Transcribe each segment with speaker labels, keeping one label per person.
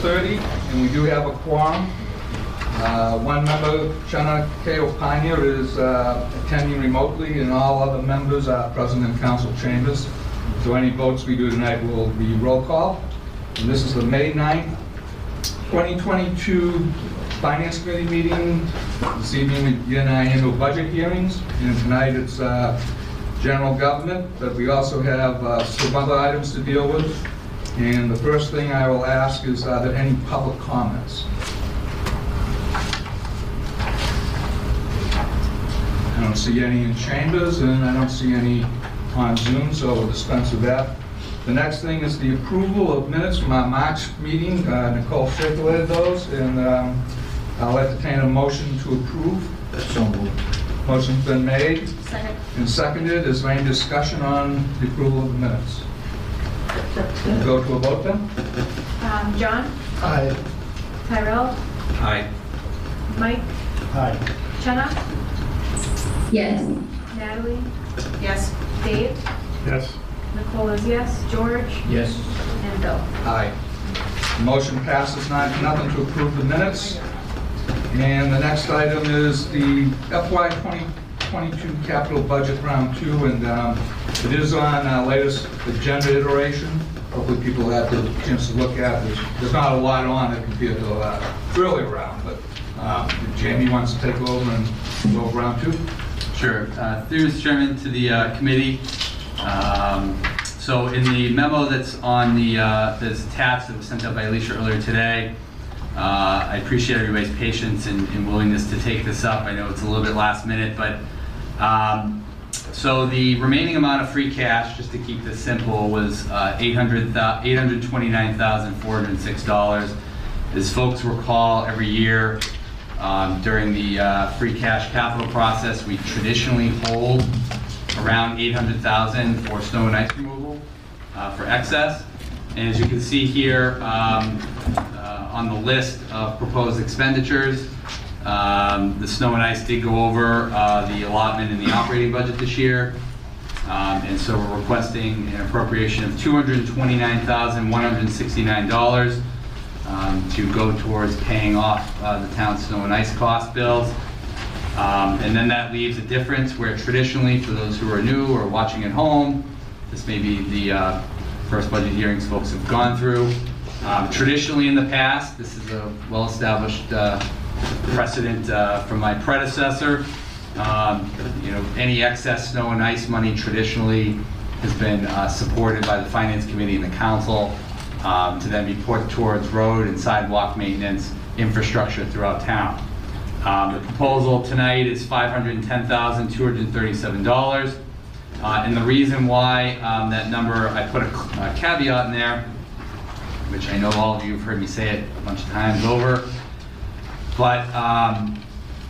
Speaker 1: 6:30, and we do have a quorum. Uh, One member, Jenna K. O'Pioneer, is uh, attending remotely, and all other members are present in council chambers. So any votes we do tonight will be roll call. And this is the May 9th, 2022 Finance Committee meeting. This evening, we begin our annual budget hearings, and tonight it's uh, general government, but we also have uh, some other items to deal with. And the first thing I will ask is, are there any public comments? I don't see any in chambers, and I don't see any on Zoom, so we'll dispense with that. The next thing is the approval of minutes from our March meeting. Uh, Nicole circulated those, and um, I'll entertain a motion to approve.
Speaker 2: So moved.
Speaker 1: Motion's been made
Speaker 3: Second.
Speaker 1: and seconded. Is there any discussion on the approval of the minutes? We'll Go to a vote then?
Speaker 3: Um, John,
Speaker 2: Aye.
Speaker 3: Tyrell,
Speaker 2: Aye.
Speaker 3: Mike,
Speaker 2: Aye.
Speaker 3: Jenna,
Speaker 4: Yes.
Speaker 3: Natalie. Yes. Dave,
Speaker 2: Yes.
Speaker 3: Nicole is yes, George,
Speaker 2: Yes.
Speaker 3: and Bill.
Speaker 1: Aye. Motion passes nine to nothing to approve the minutes. And the next item is the FY 2022 capital budget round two, and um, it is on our latest agenda iteration. Hopefully people have the chance to look at. There's- There's not a lot on it compared to uh, earlier round, but um, Jamie wants to take over and go over round two.
Speaker 5: Sure. Uh, Through Mr. Chairman to the uh, committee. Um, So in the memo that's on the, uh, that's attached, that was sent out by Alicia earlier today, uh, I appreciate everybody's patience and and willingness to take this up. I know it's a little bit last minute, but, um, so the remaining amount of free cash, just to keep this simple, was uh, 800 thou- $829,406. As folks recall, every year um, during the uh, free cash capital process, we traditionally hold around 800,000 for snow and ice removal uh, for excess. And as you can see here um, uh, on the list of proposed expenditures, um, the snow and ice did go over uh, the allotment in the operating budget this year. Um, And so we're requesting an appropriation of $229,169 um, to go towards paying off uh, the town's snow and ice cost bills. Um, And then that leaves a difference where traditionally, for those who are new or watching at home, this may be the uh, first budget hearings folks have gone through. Um, Traditionally in the past, this is a well-established uh, precedent uh, from my predecessor. Um, You know, any excess snow and ice money traditionally has been uh, supported by the Finance Committee and the council um, to then be put towards road and sidewalk maintenance infrastructure throughout town. Um, The proposal tonight is $510,237. Uh, And the reason why um, that number, I put a a caveat in there, which I know all of you have heard me say it a bunch of times over, but um,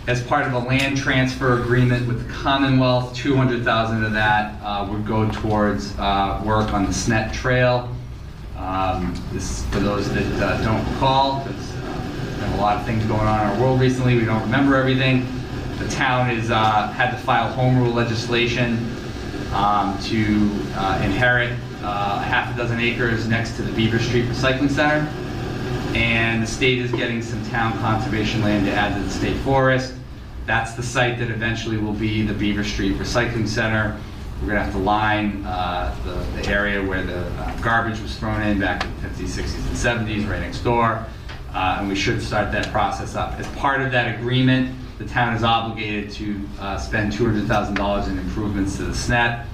Speaker 5: as part of a land transfer agreement with the Commonwealth, 200,000 of that uh, would go towards uh, work on the SNET Trail. Um, This, for those that uh, don't recall, because there's a lot of things going on in our world recently, we don't remember everything. The town has uh, had to file home rule legislation um, to uh, inherit uh, half a dozen acres next to the Beaver Street Recycling Center. And the state is getting some town conservation land to add to the state forest. That's the site that eventually will be the Beaver Street Recycling Center. We're gonna have to line uh, the the area where the uh, garbage was thrown in back in the 50s, 60s, and 70s, right next door. Uh, And we should start that process up. As part of that agreement, the town is obligated to uh, spend $200,000 in improvements to the SNET.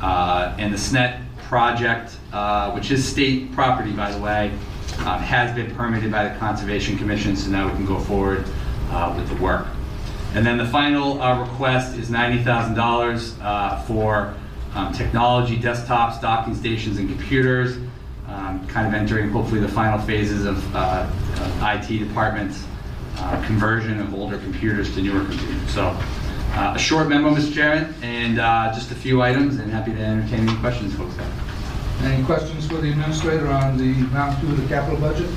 Speaker 5: Uh, And the SNET project, uh, which is state property, by the way, um, has been permitted by the Conservation Commission, so now we can go forward uh, with the work. And then the final uh, request is $90,000 uh, for um, technology, desktops, docking stations, and computers, um, kind of entering hopefully the final phases of uh, IT departments, uh, conversion of older computers to newer computers. So a short memo, Mr. Chairman, and just a few items, and happy to entertain any questions folks have.
Speaker 1: Any questions for the administrator on the round two of the capital budget?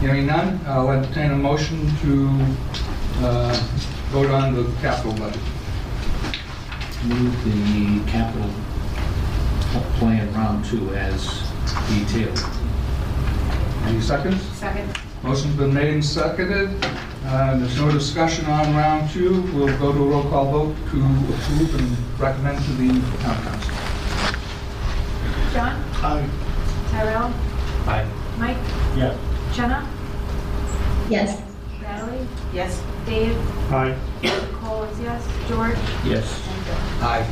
Speaker 1: Hearing none, I'll entertain a motion to uh, vote on the capital budget.
Speaker 2: Move the capital plan round two as detailed.
Speaker 1: Any seconds?
Speaker 3: Second.
Speaker 1: Motion's been made and seconded. Uh, There's no discussion on round two. We'll go to a roll call vote to approve and recommend to the town council.
Speaker 3: John?
Speaker 2: Aye.
Speaker 3: Tyrell?
Speaker 2: Aye.
Speaker 3: Mike?
Speaker 2: Yes.
Speaker 3: Jenna?
Speaker 4: Yes.
Speaker 3: Natalie?
Speaker 6: Yes.
Speaker 3: Dave?
Speaker 2: Aye.
Speaker 3: Nicole is yes. George?
Speaker 2: Yes.
Speaker 3: And Bill.
Speaker 1: Aye.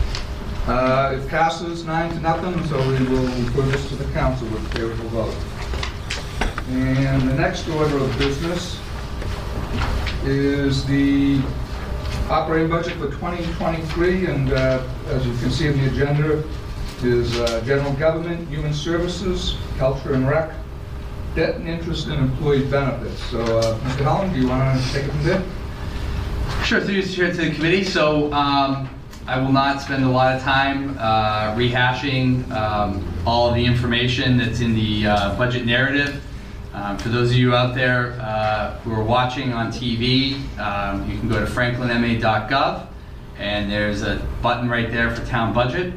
Speaker 1: Uh, It passes nine to nothing, so we will refer this to the council with a favorable vote. And the next order of business is the operating budget for 2023, and uh, as you can see in the agenda, is uh, general government, human services, culture and rec, debt and interest, and employee benefits. So, uh, Mr. Hellen, do you want to take it from there?
Speaker 5: Sure, through you, Chair, to the committee. So um, I will not spend a lot of time uh, rehashing um, all of the information that's in the uh, budget narrative. Um, For those of you out there uh, who are watching on TV, um, you can go to franklinma.gov, and there's a button right there for town budget.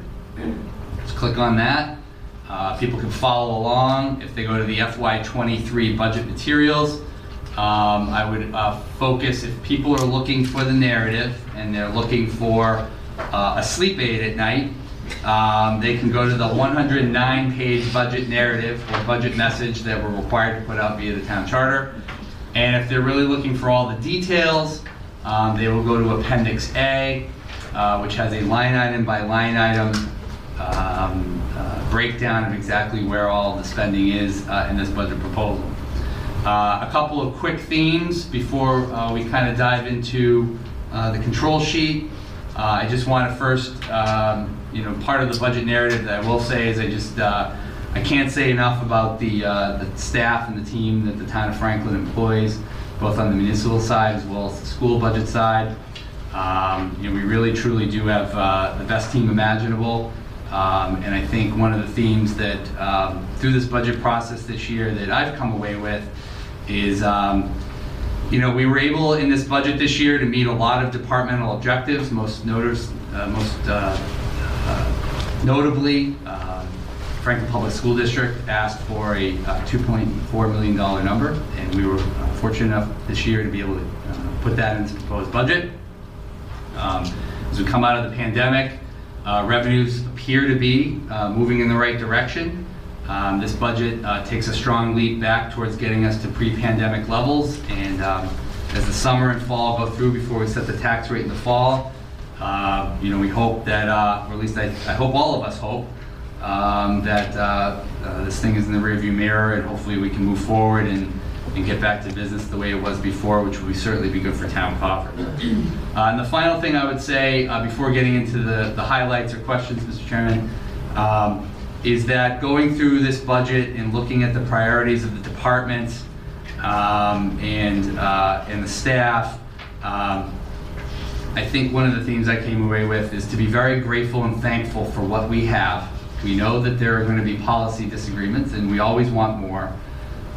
Speaker 5: Just click on that. Uh, People can follow along. If they go to the FY23 budget materials, um, I would uh, focus, if people are looking for the narrative and they're looking for uh, a sleep aid at night, um, they can go to the 109-page budget narrative or budget message that we're required to put out via the town charter. And if they're really looking for all the details, um, they will go to Appendix A, uh, which has a line item by line item um, uh, breakdown of exactly where all the spending is uh, in this budget proposal. Uh, A couple of quick themes before uh, we kind of dive into uh, the control sheet. Uh, I just want to first, um, you know, part of the budget narrative that I will say is I just, I can't say enough about the, the staff and the team that the town of Franklin employs, both on the municipal side as well as the school budget side. Um, You know, we really truly do have the best team imaginable. Um, And I think one of the themes that, um, through this budget process this year that I've come away with is, um, you know, we were able in this budget this year to meet a lot of departmental objectives, most notice, uh, most uh, uh, notably, um, Franklin Public School District asked for a uh, $2.4 million number, and we were uh, fortunate enough this year to be able to uh, put that into the proposed budget. Um, As we come out of the pandemic, uh, revenues appear to be uh, moving in the right direction. Um, This budget uh, takes a strong leap back towards getting us to pre-pandemic levels, and um, as the summer and fall go through before we set the tax rate in the fall, uh, you know, we hope that, uh, or at least I I hope all of us hope, um, that uh, this thing is in the rearview mirror, and hopefully we can move forward and and get back to business the way it was before, which would certainly be good for town Concord. Uh, And the final thing I would say, uh, before getting into the the highlights or questions, Mr. Chairman, um, is that going through this budget and looking at the priorities of the departments um, and uh, and the staff, um, I think one of the themes I came away with is to be very grateful and thankful for what we have. We know that there are going to be policy disagreements, and we always want more.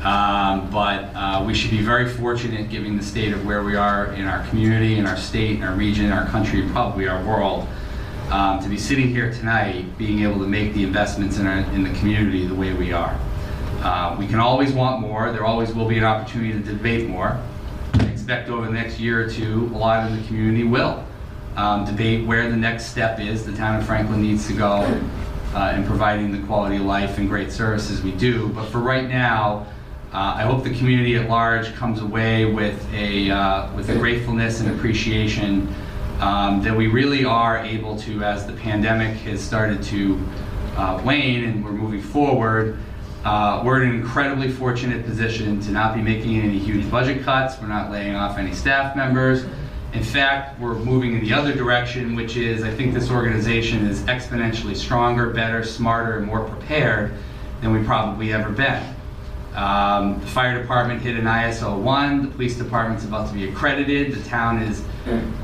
Speaker 5: Um, but uh, we should be very fortunate, given the state of where we are in our community, in our state, in our region, in our country, probably our world, um, to be sitting here tonight, being able to make the investments in, our, in the community the way we are. Uh, we can always want more. There always will be an opportunity to debate more. I expect over the next year or two, a lot of the community will um, debate where the next step is the town of Franklin needs to go uh, in providing the quality of life and great services we do. But for right now, uh, I hope the community at large comes away with a uh, with a gratefulness and appreciation um, that we really are able to, as the pandemic has started to uh, wane and we're moving forward, uh, we're in an incredibly fortunate position to not be making any huge budget cuts. We're not laying off any staff members. In fact, we're moving in the other direction, which is I think this organization is exponentially stronger, better, smarter, and more prepared than we've probably ever been. Um, the fire department hit an ISO 1, the police department's about to be accredited, the town is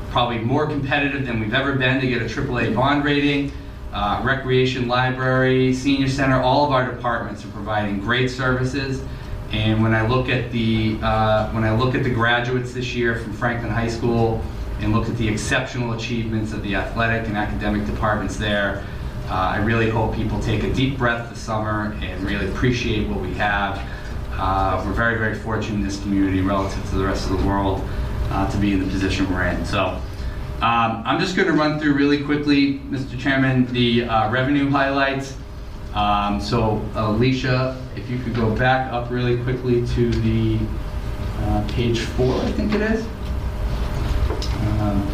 Speaker 5: probably more competitive than we've ever been to get a AAA bond rating. Uh, recreation, library, senior center, all of our departments are providing great services. And when I look at the uh, when I look at the graduates this year from Franklin High School and look at the exceptional achievements of the athletic and academic departments there, uh, I really hope people take a deep breath this summer and really appreciate what we have. Uh, We're very, very fortunate in this community relative to the rest of the world uh, to be in the position we're in. So um, I'm just going to run through really quickly, Mr. Chairman, the uh, revenue highlights. Um, So Alicia, if you could go back up really quickly to the uh, page four, I think it is. Um,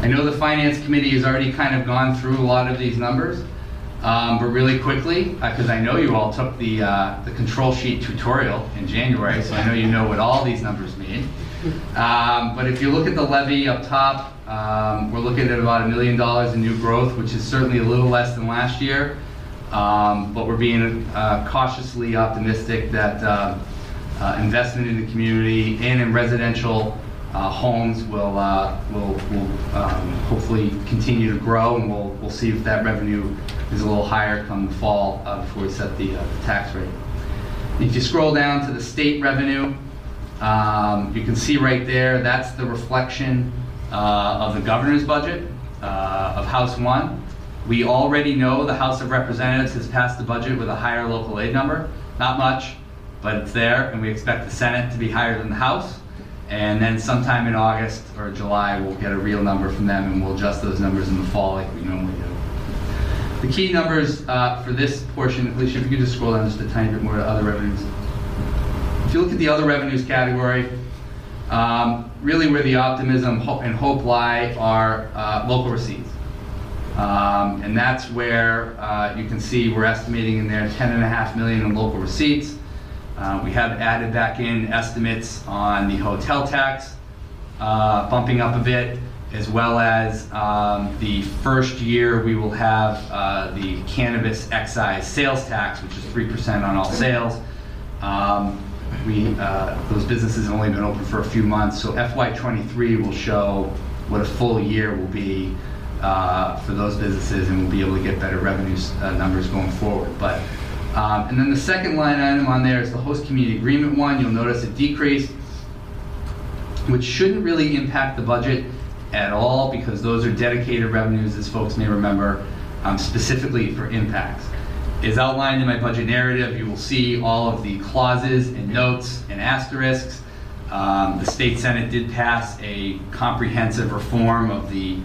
Speaker 5: I know the Finance Committee has already kind of gone through a lot of these numbers, um, but really quickly, because I know you all took the, uh, the control sheet tutorial in January, so I know you know what all these numbers mean. Um, But if you look at the levy up top, um, we're looking at about a million dollars in new growth, which is certainly a little less than last year. Um, But we're being uh, cautiously optimistic that uh, uh, investment in the community and in residential uh, homes will, uh, will, will um, hopefully continue to grow, and we'll, we'll see if that revenue is a little higher come the fall uh, before we set the uh, the tax rate. If you scroll down to the state revenue, um, you can see right there, that's the reflection uh, of the governor's budget uh, of House One. We already know the House of Representatives has passed the budget with a higher local aid number. Not much, but it's there, and we expect the Senate to be higher than the House. And then sometime in August or July, we'll get a real number from them, and we'll adjust those numbers in the fall like we normally do. The key numbers uh, for this portion, at Alicia, if you could just scroll down just a tiny bit more to other revenues. If you look at the other revenues category, um, really where the optimism and hope lie are uh, local receipts. Um, And that's where uh, you can see we're estimating in there 10 and a half million in local receipts. Uh, We have added back in estimates on the hotel tax, uh, bumping up a bit, as well as um, the first year we will have uh, the cannabis excise sales tax, which is 3% on all sales. Um, We, uh, those businesses have only been open for a few months, so FY '23 will show what a full year will be uh, for those businesses, and we'll be able to get better revenue numbers going forward. But, um, and then the second line item on there is the host community agreement one. You'll notice a decrease, which shouldn't really impact the budget at all, because those are dedicated revenues, as folks may remember, um, specifically for impacts. As outlined in my budget narrative, you will see all of the clauses and notes and asterisks. Um, The state senate did pass a comprehensive reform of the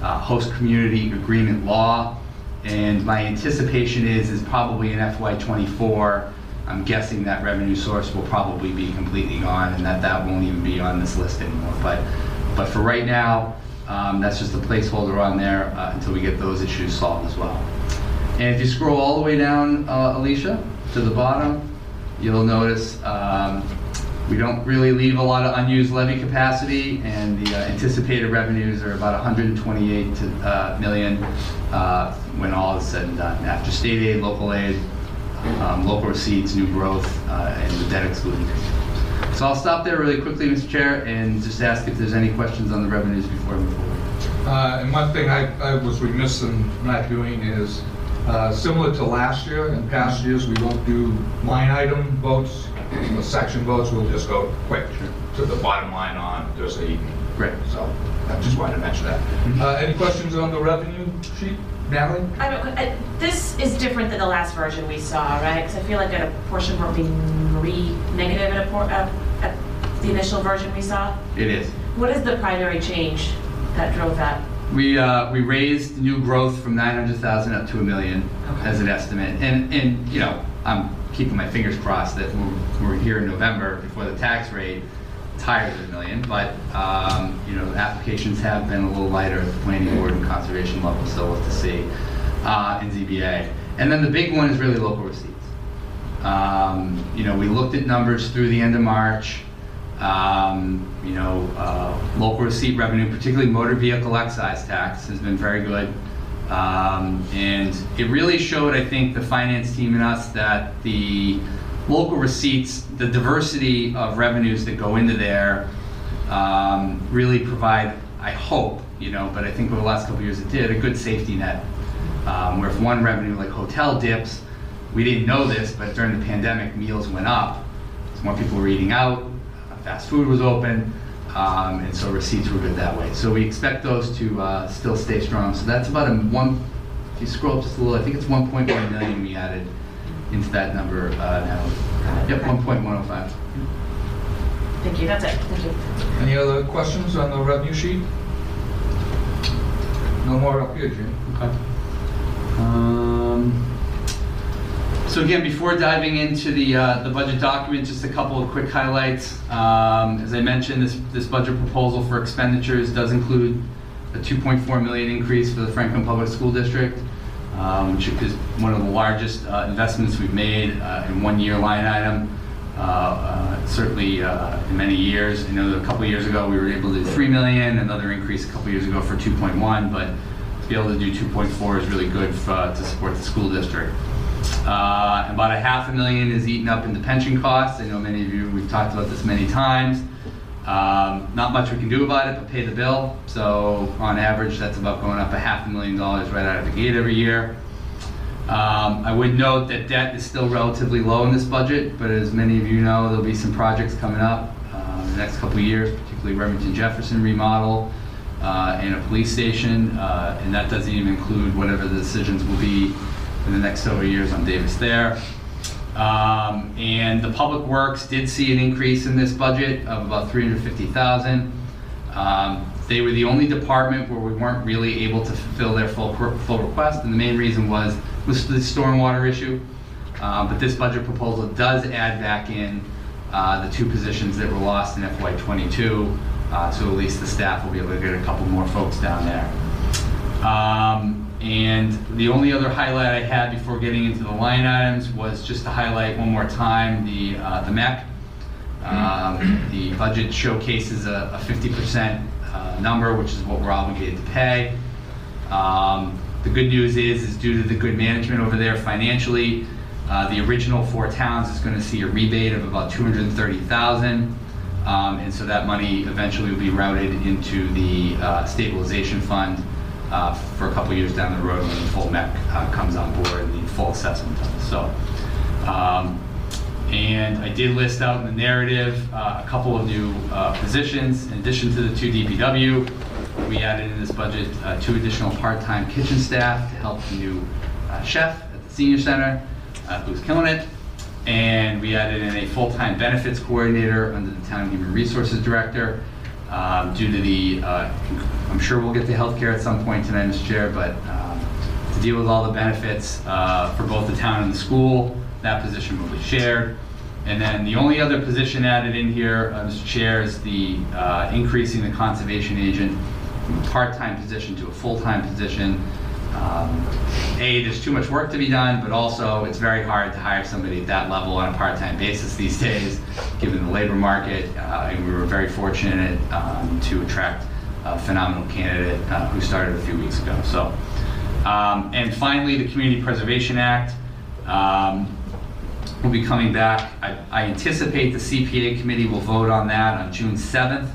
Speaker 5: uh, host community agreement law. And my anticipation is, is probably in FY '24, I'm guessing that revenue source will probably be completely gone and that that won't even be on this list anymore. But, but for right now, um, that's just a placeholder on there uh, until we get those issues solved as well. And if you scroll all the way down, uh, Alicia, to the bottom, you'll notice um, we don't really leave a lot of unused levy capacity, and the uh, anticipated revenues are about 128 to, uh, million uh, when all is said and done. After state aid, local aid, um, local receipts, new growth, uh, and the debt exclusion. So I'll stop there really quickly, Mr. Chair, and just ask if there's any questions on the revenues before I move forward.
Speaker 1: Uh, And one thing I I was remiss in not doing is, uh, similar to last year, and past years, we won't do line item votes, or section votes, we'll just go quick to the bottom line on Thursday evening.
Speaker 5: Great.
Speaker 1: So I just wanted to mention that. Uh, Any questions on the revenue sheet? Natalie?
Speaker 6: I don't, I, this is different than the last version we saw, right? Because I feel like at a portion we're being re negative at a por, uh, at the initial version we saw.
Speaker 5: It is.
Speaker 6: What is the primary change that drove that?
Speaker 5: We, uh, we raised new growth from 900,000 up to a million
Speaker 6: Okay.
Speaker 5: as an estimate. And, and, you know, I'm keeping my fingers crossed that we're, here in November before the tax rate, higher than a million. But, um, you know, applications have been a little lighter at the planning board and conservation level, so we'll have to see, uh, in ZBA. And then the big one is really local receipts. Um, You know, we looked at numbers through the end of March. Um, You know, uh, local receipt revenue, particularly motor vehicle excise tax, has been very good. Um, And it really showed, I think, the finance team and us that the local receipts, the diversity of revenues that go into there um, really provide, I hope, you know, but I think over the last couple years it did, a good safety net. Um, Where if one revenue like hotel dips, we didn't know this, but during the pandemic, meals went up. So more people were eating out, fast food was open, um, and so receipts were good that way. So we expect those to uh, still stay strong. So that's about a one, if you scroll up just a little, I think it's 1.1 million we added into that number uh, now. Yep, 1.105.
Speaker 6: Thank you, that's it, thank you.
Speaker 1: Any other questions on the revenue sheet? No more up here, Jim.
Speaker 5: Okay. Um, So again, before diving into the, uh, the budget document, just a couple of quick highlights. Um, As I mentioned, this, this budget proposal for expenditures does include a 2.4 million increase for the Franklin Public School District, um, which is one of the largest uh, investments we've made uh, in one year line item. Uh, uh, Certainly uh, in many years. I know a couple years ago, we were able to do 3 million, another increase a couple years ago for 2.1, but to be able to do 2.4 is really good for- to support the school district. Uh, About a half a million is eaten up in the pension costs. I know many of you, we've talked about this many times. Um, Not much we can do about it, but pay the bill. So on average, that's about going up a half a million dollars right out of the gate every year. Um, I would note that debt is still relatively low in this budget, but as many of you know, there'll be some projects coming up uh, the next couple years, particularly Remington Jefferson remodel uh, and a police station, uh, and that doesn't even include whatever the decisions will be in the next several years on Davis Thayer. Um, And the Public Works did see an increase in this budget of about 350,000. Um, They were the only department where we weren't really able to fulfill their full, full request, and the main reason was, was the stormwater issue. Uh, But this budget proposal does add back in uh, the two positions that were lost in FY '22, uh, so at least the staff will be able to get a couple more folks down there. Um, And the only other highlight I had before getting into the line items was just to highlight one more time the, uh, the MEC. Um, The budget showcases a a 50% uh, number, which is what we're obligated to pay. Um, The good news is, is due to the good management over there financially, uh, the original four towns is going to see a rebate of about 230,000. Um, And so that money eventually will be routed into the uh, stabilization fund uh, for a couple years down the road when the full MEC uh, comes on board and the full assessment does. So, um, and I did list out in the narrative uh, a couple of new uh, positions. In addition to the two DPW, we added in this budget uh, two additional part-time kitchen staff to help the new uh, chef at the senior center, who's killing it. And we added in a full-time benefits coordinator under the town human resources director. Um, Due to the, uh, I'm sure we'll get to healthcare at some point tonight, Mr. Chair, but um, to deal with all the benefits uh, for both the town and the school, that position will be shared. And then the only other position added in here, uh, Mr. Chair, is the uh, increasing the conservation agent from a part-time position to a full-time position. Um, A, there's too much work to be done, but also it's very hard to hire somebody at that level on a part-time basis these days, given the labor market. Uh, And we were very fortunate um, to attract a phenomenal candidate uh, who started a few weeks ago. So, um, and finally, the Community Preservation Act. Um, will be coming back. I I anticipate the CPA committee will vote on that on June 7th.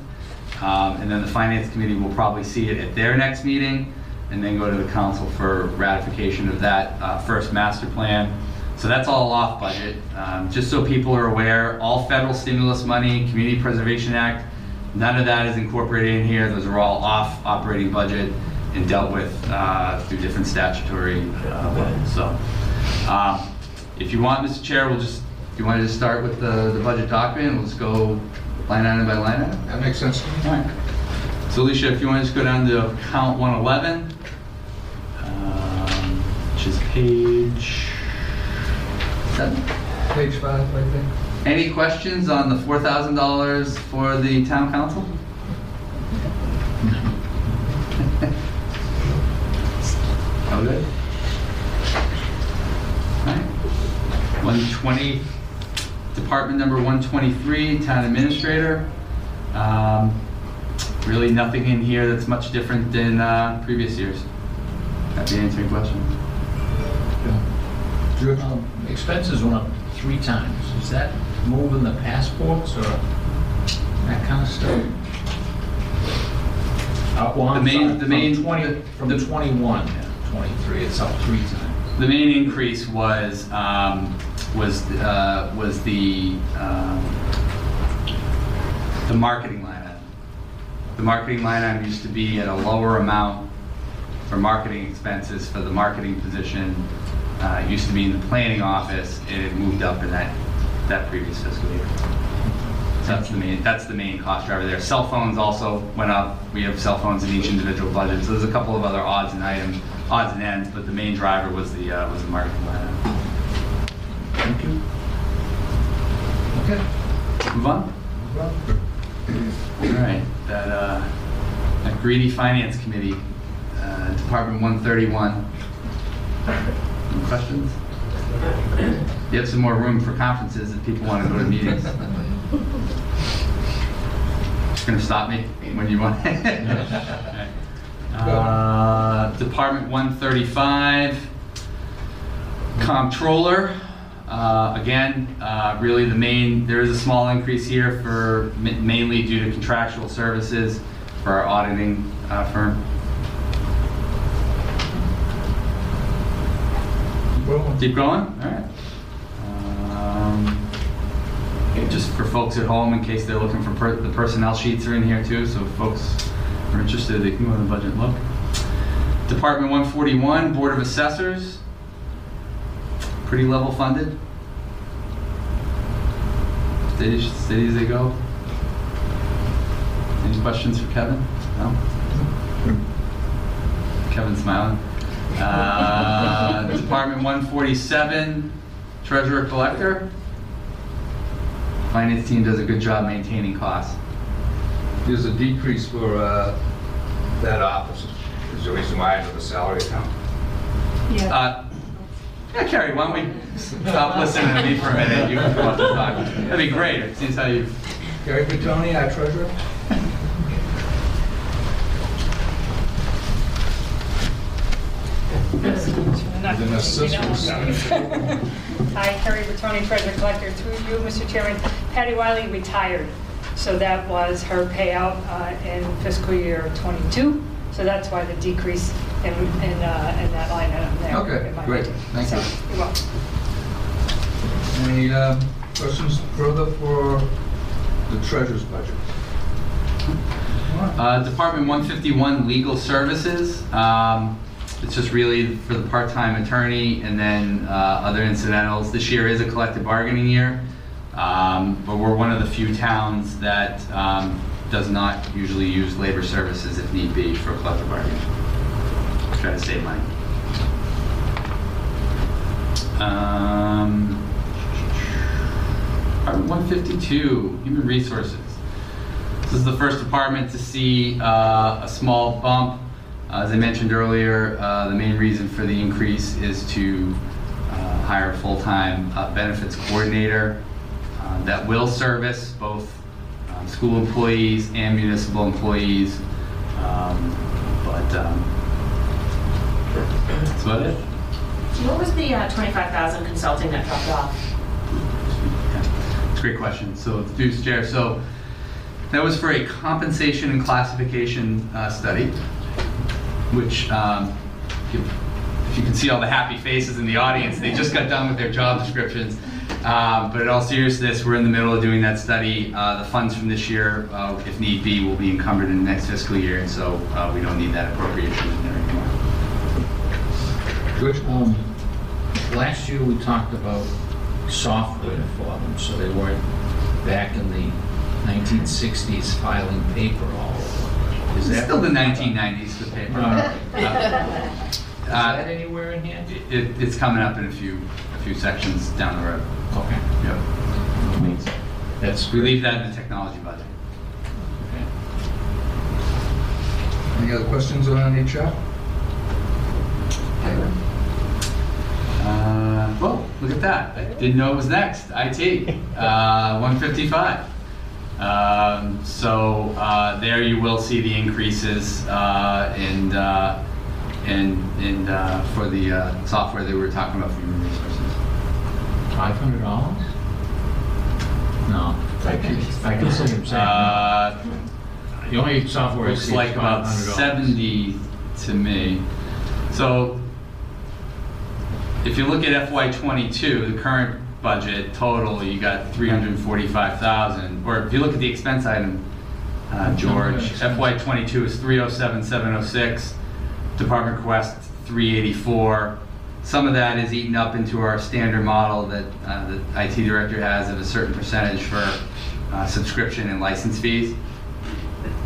Speaker 5: Um, And then the finance committee will probably see it at their next meeting and then go to the council for ratification of that uh, first master plan. So that's all off budget. Um, Just so people are aware, all federal stimulus money, Community Preservation Act, none of that is incorporated in here. Those are all off operating budget and dealt with uh, through different statutory uh, levels. So um, if you want, Mr. Chair, we'll just, if you want to just start with the, the budget document, we'll just go line item by line item.
Speaker 1: That makes sense to me.
Speaker 5: All right. So Alicia, if you want to just go down to count 111, um, which is page seven.
Speaker 1: Page five, I think.
Speaker 5: Any questions on the $4,000 for the town council? Oh, good. All right. 120, department number 123, town administrator. Um, Really nothing in here that's much different than uh, previous years. Happy to answer
Speaker 2: Um, Expenses went up three times. Is that moving the passports or that kind of stuff? Uh, well, I'm
Speaker 5: The main-
Speaker 2: sorry,
Speaker 5: the main-
Speaker 2: From 20, from
Speaker 5: the-
Speaker 2: 21 to 23, it's up three times.
Speaker 5: The main increase was, um, was, uh, was the, um, the marketing line item. The marketing line item used to be at a lower amount for marketing expenses for the marketing position. Uh, it used to be in the planning office, and it moved up in that that previous fiscal year. So that's the main, that's the main cost driver there. Cell phones also went up. We have cell phones in each individual budget. So there's a couple of other odds and items, odds and ends, but the main driver was the, uh, was the marketing line.
Speaker 2: Thank you.
Speaker 1: Okay.
Speaker 5: Move on? All right, that, uh, that greedy finance committee, uh, Department 131. Questions? You have some more room for conferences if people want to go to meetings. Just gonna stop me when you want. Uh, Department 135, comptroller. Uh, Again, uh, really the main, there is a small increase here for, mainly due to contractual services for our auditing uh, firm. Keep going? All right. Um, Just for folks at home, in case they're looking for, per- the personnel sheets are in here too, so if folks are interested, they can go to the budget look. Department 141, Board of Assessors. Pretty level funded. Steady, steady as they go. Any questions for Kevin? No? Kevin's smiling. Uh, Department 147, treasurer collector. Finance team does a good job maintaining costs.
Speaker 1: There's a decrease for uh, that office. Is the reason why I know the salary account.
Speaker 5: Uh, Yeah, Kerri, why don't we stop listening to me for a minute? You can come up and talk. That'd be great. It seems how you,
Speaker 1: Kerri Bertoni, our treasurer.
Speaker 7: Not-
Speaker 1: An assistant.
Speaker 7: Hi, Kerri Bertoni, Treasurer Collector. Through you, Mr. Chairman, Patty Wiley retired, so that was her payout uh, in fiscal year '22. So that's why the decrease in, in uh, in that line item there.
Speaker 1: Okay, great.
Speaker 7: budget.
Speaker 1: Thank
Speaker 7: So,
Speaker 1: you.
Speaker 7: You're welcome.
Speaker 1: Any um, questions further for the treasurer's budget?
Speaker 5: uh, Department 151, legal services. Um, It's just really for the part-time attorney and then uh, other incidentals. This year is a collective bargaining year, um, but we're one of the few towns that um, does not usually use labor services if need be for collective bargaining. Try to save money. Um, 152, Human Resources. This is the first department to see uh, a small bump. Uh, As I mentioned earlier, uh, the main reason for the increase is to uh, hire a full-time uh, benefits coordinator uh, that will service both um, school employees and municipal employees. Um, But um, that's about it.
Speaker 6: What was the uh, 25,000 consulting that dropped off?
Speaker 5: It's a great question. So, through chair, so that was for a compensation and classification uh, study, which, um, if you can see all the happy faces in the audience, they just got done with their job descriptions. Um, But in all seriousness, we're in the middle of doing that study. Uh, The funds from this year, uh, if need be, will be encumbered in the next fiscal year, and so uh, we don't need that appropriation in there anymore.
Speaker 1: Good.
Speaker 2: Um, last year, we talked about software for them, so they weren't back in the 1960s filing paper all. Is
Speaker 5: It's
Speaker 2: that?
Speaker 5: still the 1990s, the paper.
Speaker 2: All right.
Speaker 5: Uh,
Speaker 2: Is that anywhere in here?
Speaker 5: It, it's coming up in a few, a few sections down the road.
Speaker 2: Okay.
Speaker 5: Yep.
Speaker 2: That's.
Speaker 5: We leave that in the technology budget.
Speaker 2: Okay.
Speaker 1: Any other questions on HR?
Speaker 5: Uh, well, look at that. I didn't know it was next. IT, uh, 155. Um, so uh, there you will see the increases uh, in, uh, in, in, uh, for the uh, software that we were talking about for human resources.
Speaker 2: Five hundred dollars? No. I can, I can see him saying.
Speaker 5: Uh.
Speaker 2: The only software
Speaker 5: Looks
Speaker 2: is
Speaker 5: like about
Speaker 2: $500.
Speaker 5: 70 to me. So if you look at FY '22, the current budget total, you got 345,000. Or if you look at the expense item, uh, George, FY '22 is 307,706, Department Quest 384, some of that is eaten up into our standard model that uh, the IT director has of a certain percentage for uh, subscription and license fees.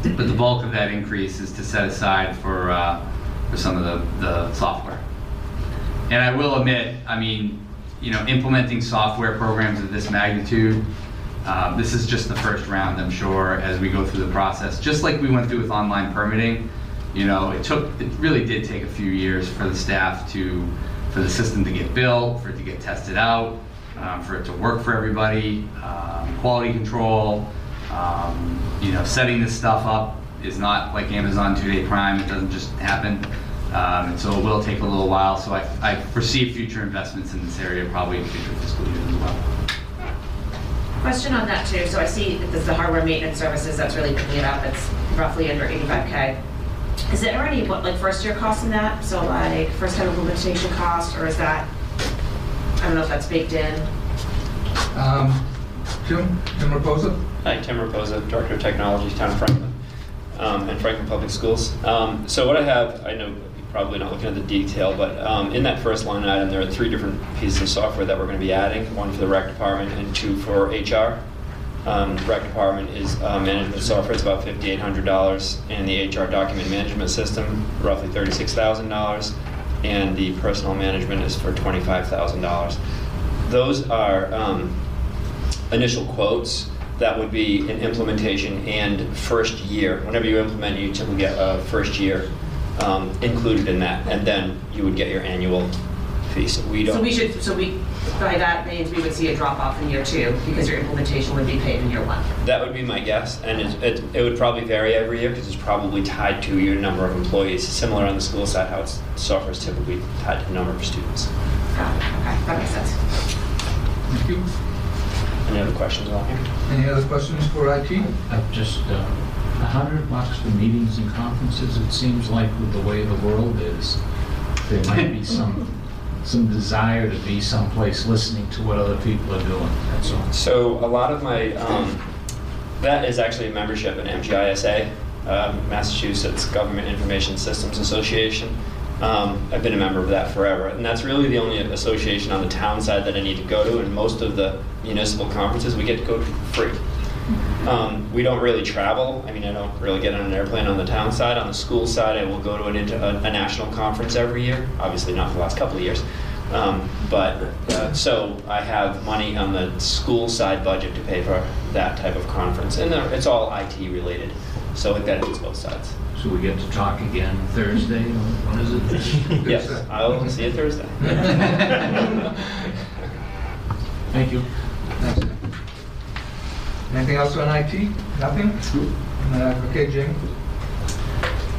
Speaker 5: But the bulk of that increase is to set aside for, uh, for some of the, the software. And I will admit, I mean, you know, implementing software programs of this magnitude, uh, this is just the first round, I'm sure, as we go through the process. Just like we went through with online permitting, you know, it took, it really did take a few years for the staff to, for the system to get built, for it to get tested out, um, for it to work for everybody, um, quality control, um, you know, setting this stuff up is not like Amazon two-day prime, it doesn't just happen. Um, and so it will take a little while, so I, I foresee future investments in this area probably in future fiscal years as well.
Speaker 6: Question on that too, so I see that there's the hardware maintenance services, that's really picking it up, it's roughly under 85K. Is there any, what, like, first-year costs in that? So like, first-time implementation cost, or is that, I don't know if that's baked in?
Speaker 1: Um, Tim, Tim Reposa?
Speaker 8: Hi, Tim Raposa, Director of Technology, Town of Franklin, um, and Franklin Public Schools. Um, So what I have, I know you're probably not looking at the detail, but um, in that first line item, there are three different pieces of software that we're going to be adding, one for the rec department and two for HR. Um, Rec department is uh, management software, it's about $5,800, and the HR document management system, roughly $36,000, and the personal management is for $25,000. Those are um, initial quotes that would be an implementation and first year. Whenever you implement, you typically get a first year um, included in that, and then you would get your annual fee. So we don't.
Speaker 6: So we should, so we, by that means we would see a drop-off in year two, because your implementation would be paid in year one.
Speaker 8: That would be my guess, and it, it, it would probably vary every year because it's probably tied to your number of employees. Similar on the school side, how it's, software is typically tied to the number of students.
Speaker 6: Got it, okay, that makes sense.
Speaker 1: Thank you.
Speaker 8: Any other questions along here?
Speaker 1: Any other questions for IT?
Speaker 2: Uh, Just uh, a hundred bucks for meetings and conferences, it seems like with the way the world is, there might be some, some desire to be someplace listening to what other people are doing, that's all.
Speaker 8: So a lot of my, um, that is actually a membership in MGISA, um, Massachusetts Government Information Systems Association. Um, I've been a member of that forever, and that's really the only association on the town side that I need to go to. And most of the municipal conferences we get to go to for free. Um, we don't really travel. I mean, I don't really get on an airplane on the town side. On the school side, I will go to an a, a national conference every year. Obviously, not for the last couple of years. Um, but uh, so I have money on the school side budget to pay for that type of conference, and it's all IT related. So it benefits both sides.
Speaker 2: So we get to talk again Thursday, when is it?
Speaker 8: Yes, I'll see you Thursday.
Speaker 2: Thank you.
Speaker 1: Thanks. Tim. Anything else on IT? Nothing? Uh, Okay, Jamie?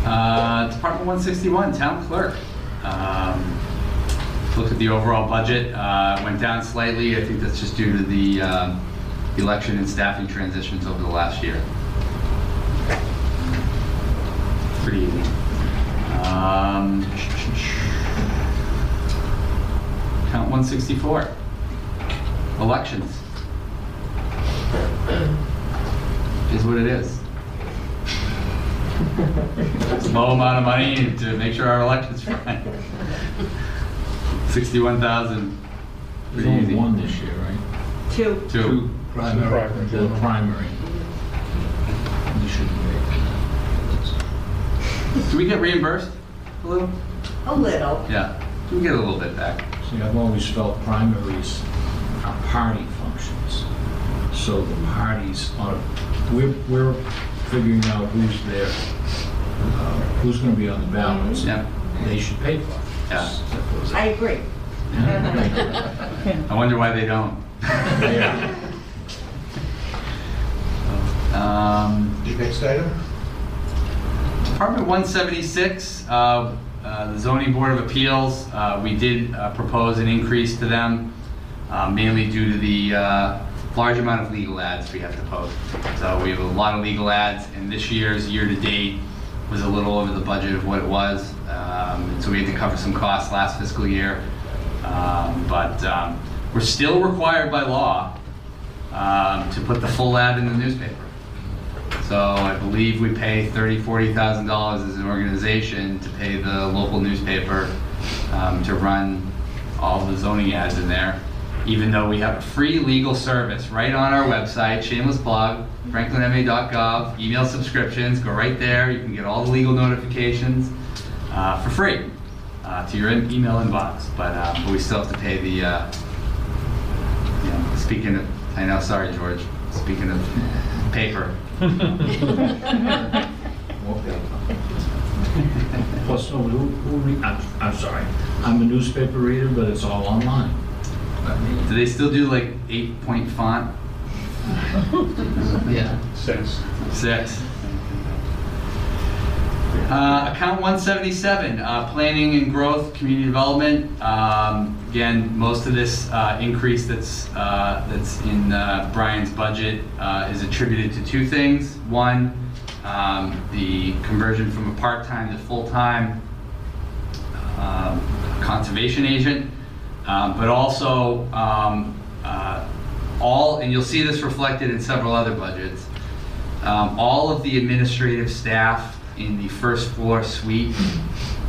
Speaker 5: Uh, Department 161, Town Clerk. Um, Look at the overall budget, uh, went down slightly. I think that's just due to the uh, election and staffing transitions over the last year. Pretty easy. Um, Count 164, elections. Is what it is. Low amount of money to make sure our elections run. Sixty-one thousand.
Speaker 2: There's only one this year, right?
Speaker 6: Two.
Speaker 5: Two.
Speaker 1: Primary.
Speaker 2: The primary. You shouldn't be.
Speaker 5: Do we get reimbursed a little?
Speaker 6: A little.
Speaker 5: Yeah, we get a little bit back.
Speaker 2: See, I've always felt primaries are party functions. So the parties are, we're, we're figuring out who's there, uh, who's gonna be on the ballots.
Speaker 5: Yeah.
Speaker 2: They should pay for it.
Speaker 5: Yeah.
Speaker 2: Simple as
Speaker 6: I
Speaker 2: that.
Speaker 6: agree.
Speaker 5: I wonder why they don't.
Speaker 2: Yeah.
Speaker 5: Um,
Speaker 1: Next item?
Speaker 5: Department 176, uh, uh, the zoning board of appeals, uh, we did uh, propose an increase to them, uh, mainly due to the uh, large amount of legal ads we have to post. So we have a lot of legal ads, and this year's year-to-date was a little over the budget of what it was. Um, So we had to cover some costs last fiscal year. Um, But um, we're still required by law um, to put the full ad in the newspaper. So I believe we pay thirty, forty thousand dollars as an organization to pay the local newspaper um, to run all the zoning ads in there, even though we have a free legal service right on our website, shameless plug, franklinma.gov, email subscriptions, go right there, you can get all the legal notifications uh, for free uh, to your email inbox, but, uh, but we still have to pay the, uh, you know, speaking of, I know, sorry, George, speaking of paper.
Speaker 2: Plus, who, re- I'm, I'm sorry, I'm a newspaper reader, but it's all online.
Speaker 5: Do they still do like eight point font?
Speaker 2: Yeah.
Speaker 9: Six.
Speaker 5: Six. Uh, account 177, uh, planning and growth, community development. Um, again, most of this uh, increase that's uh, that's in uh, Brian's budget uh, is attributed to two things. One, um, the conversion from a part-time to full-time um, conservation agent, um, but also um, uh, all, and you'll see this reflected in several other budgets. Um, all of the administrative staff in the first floor suite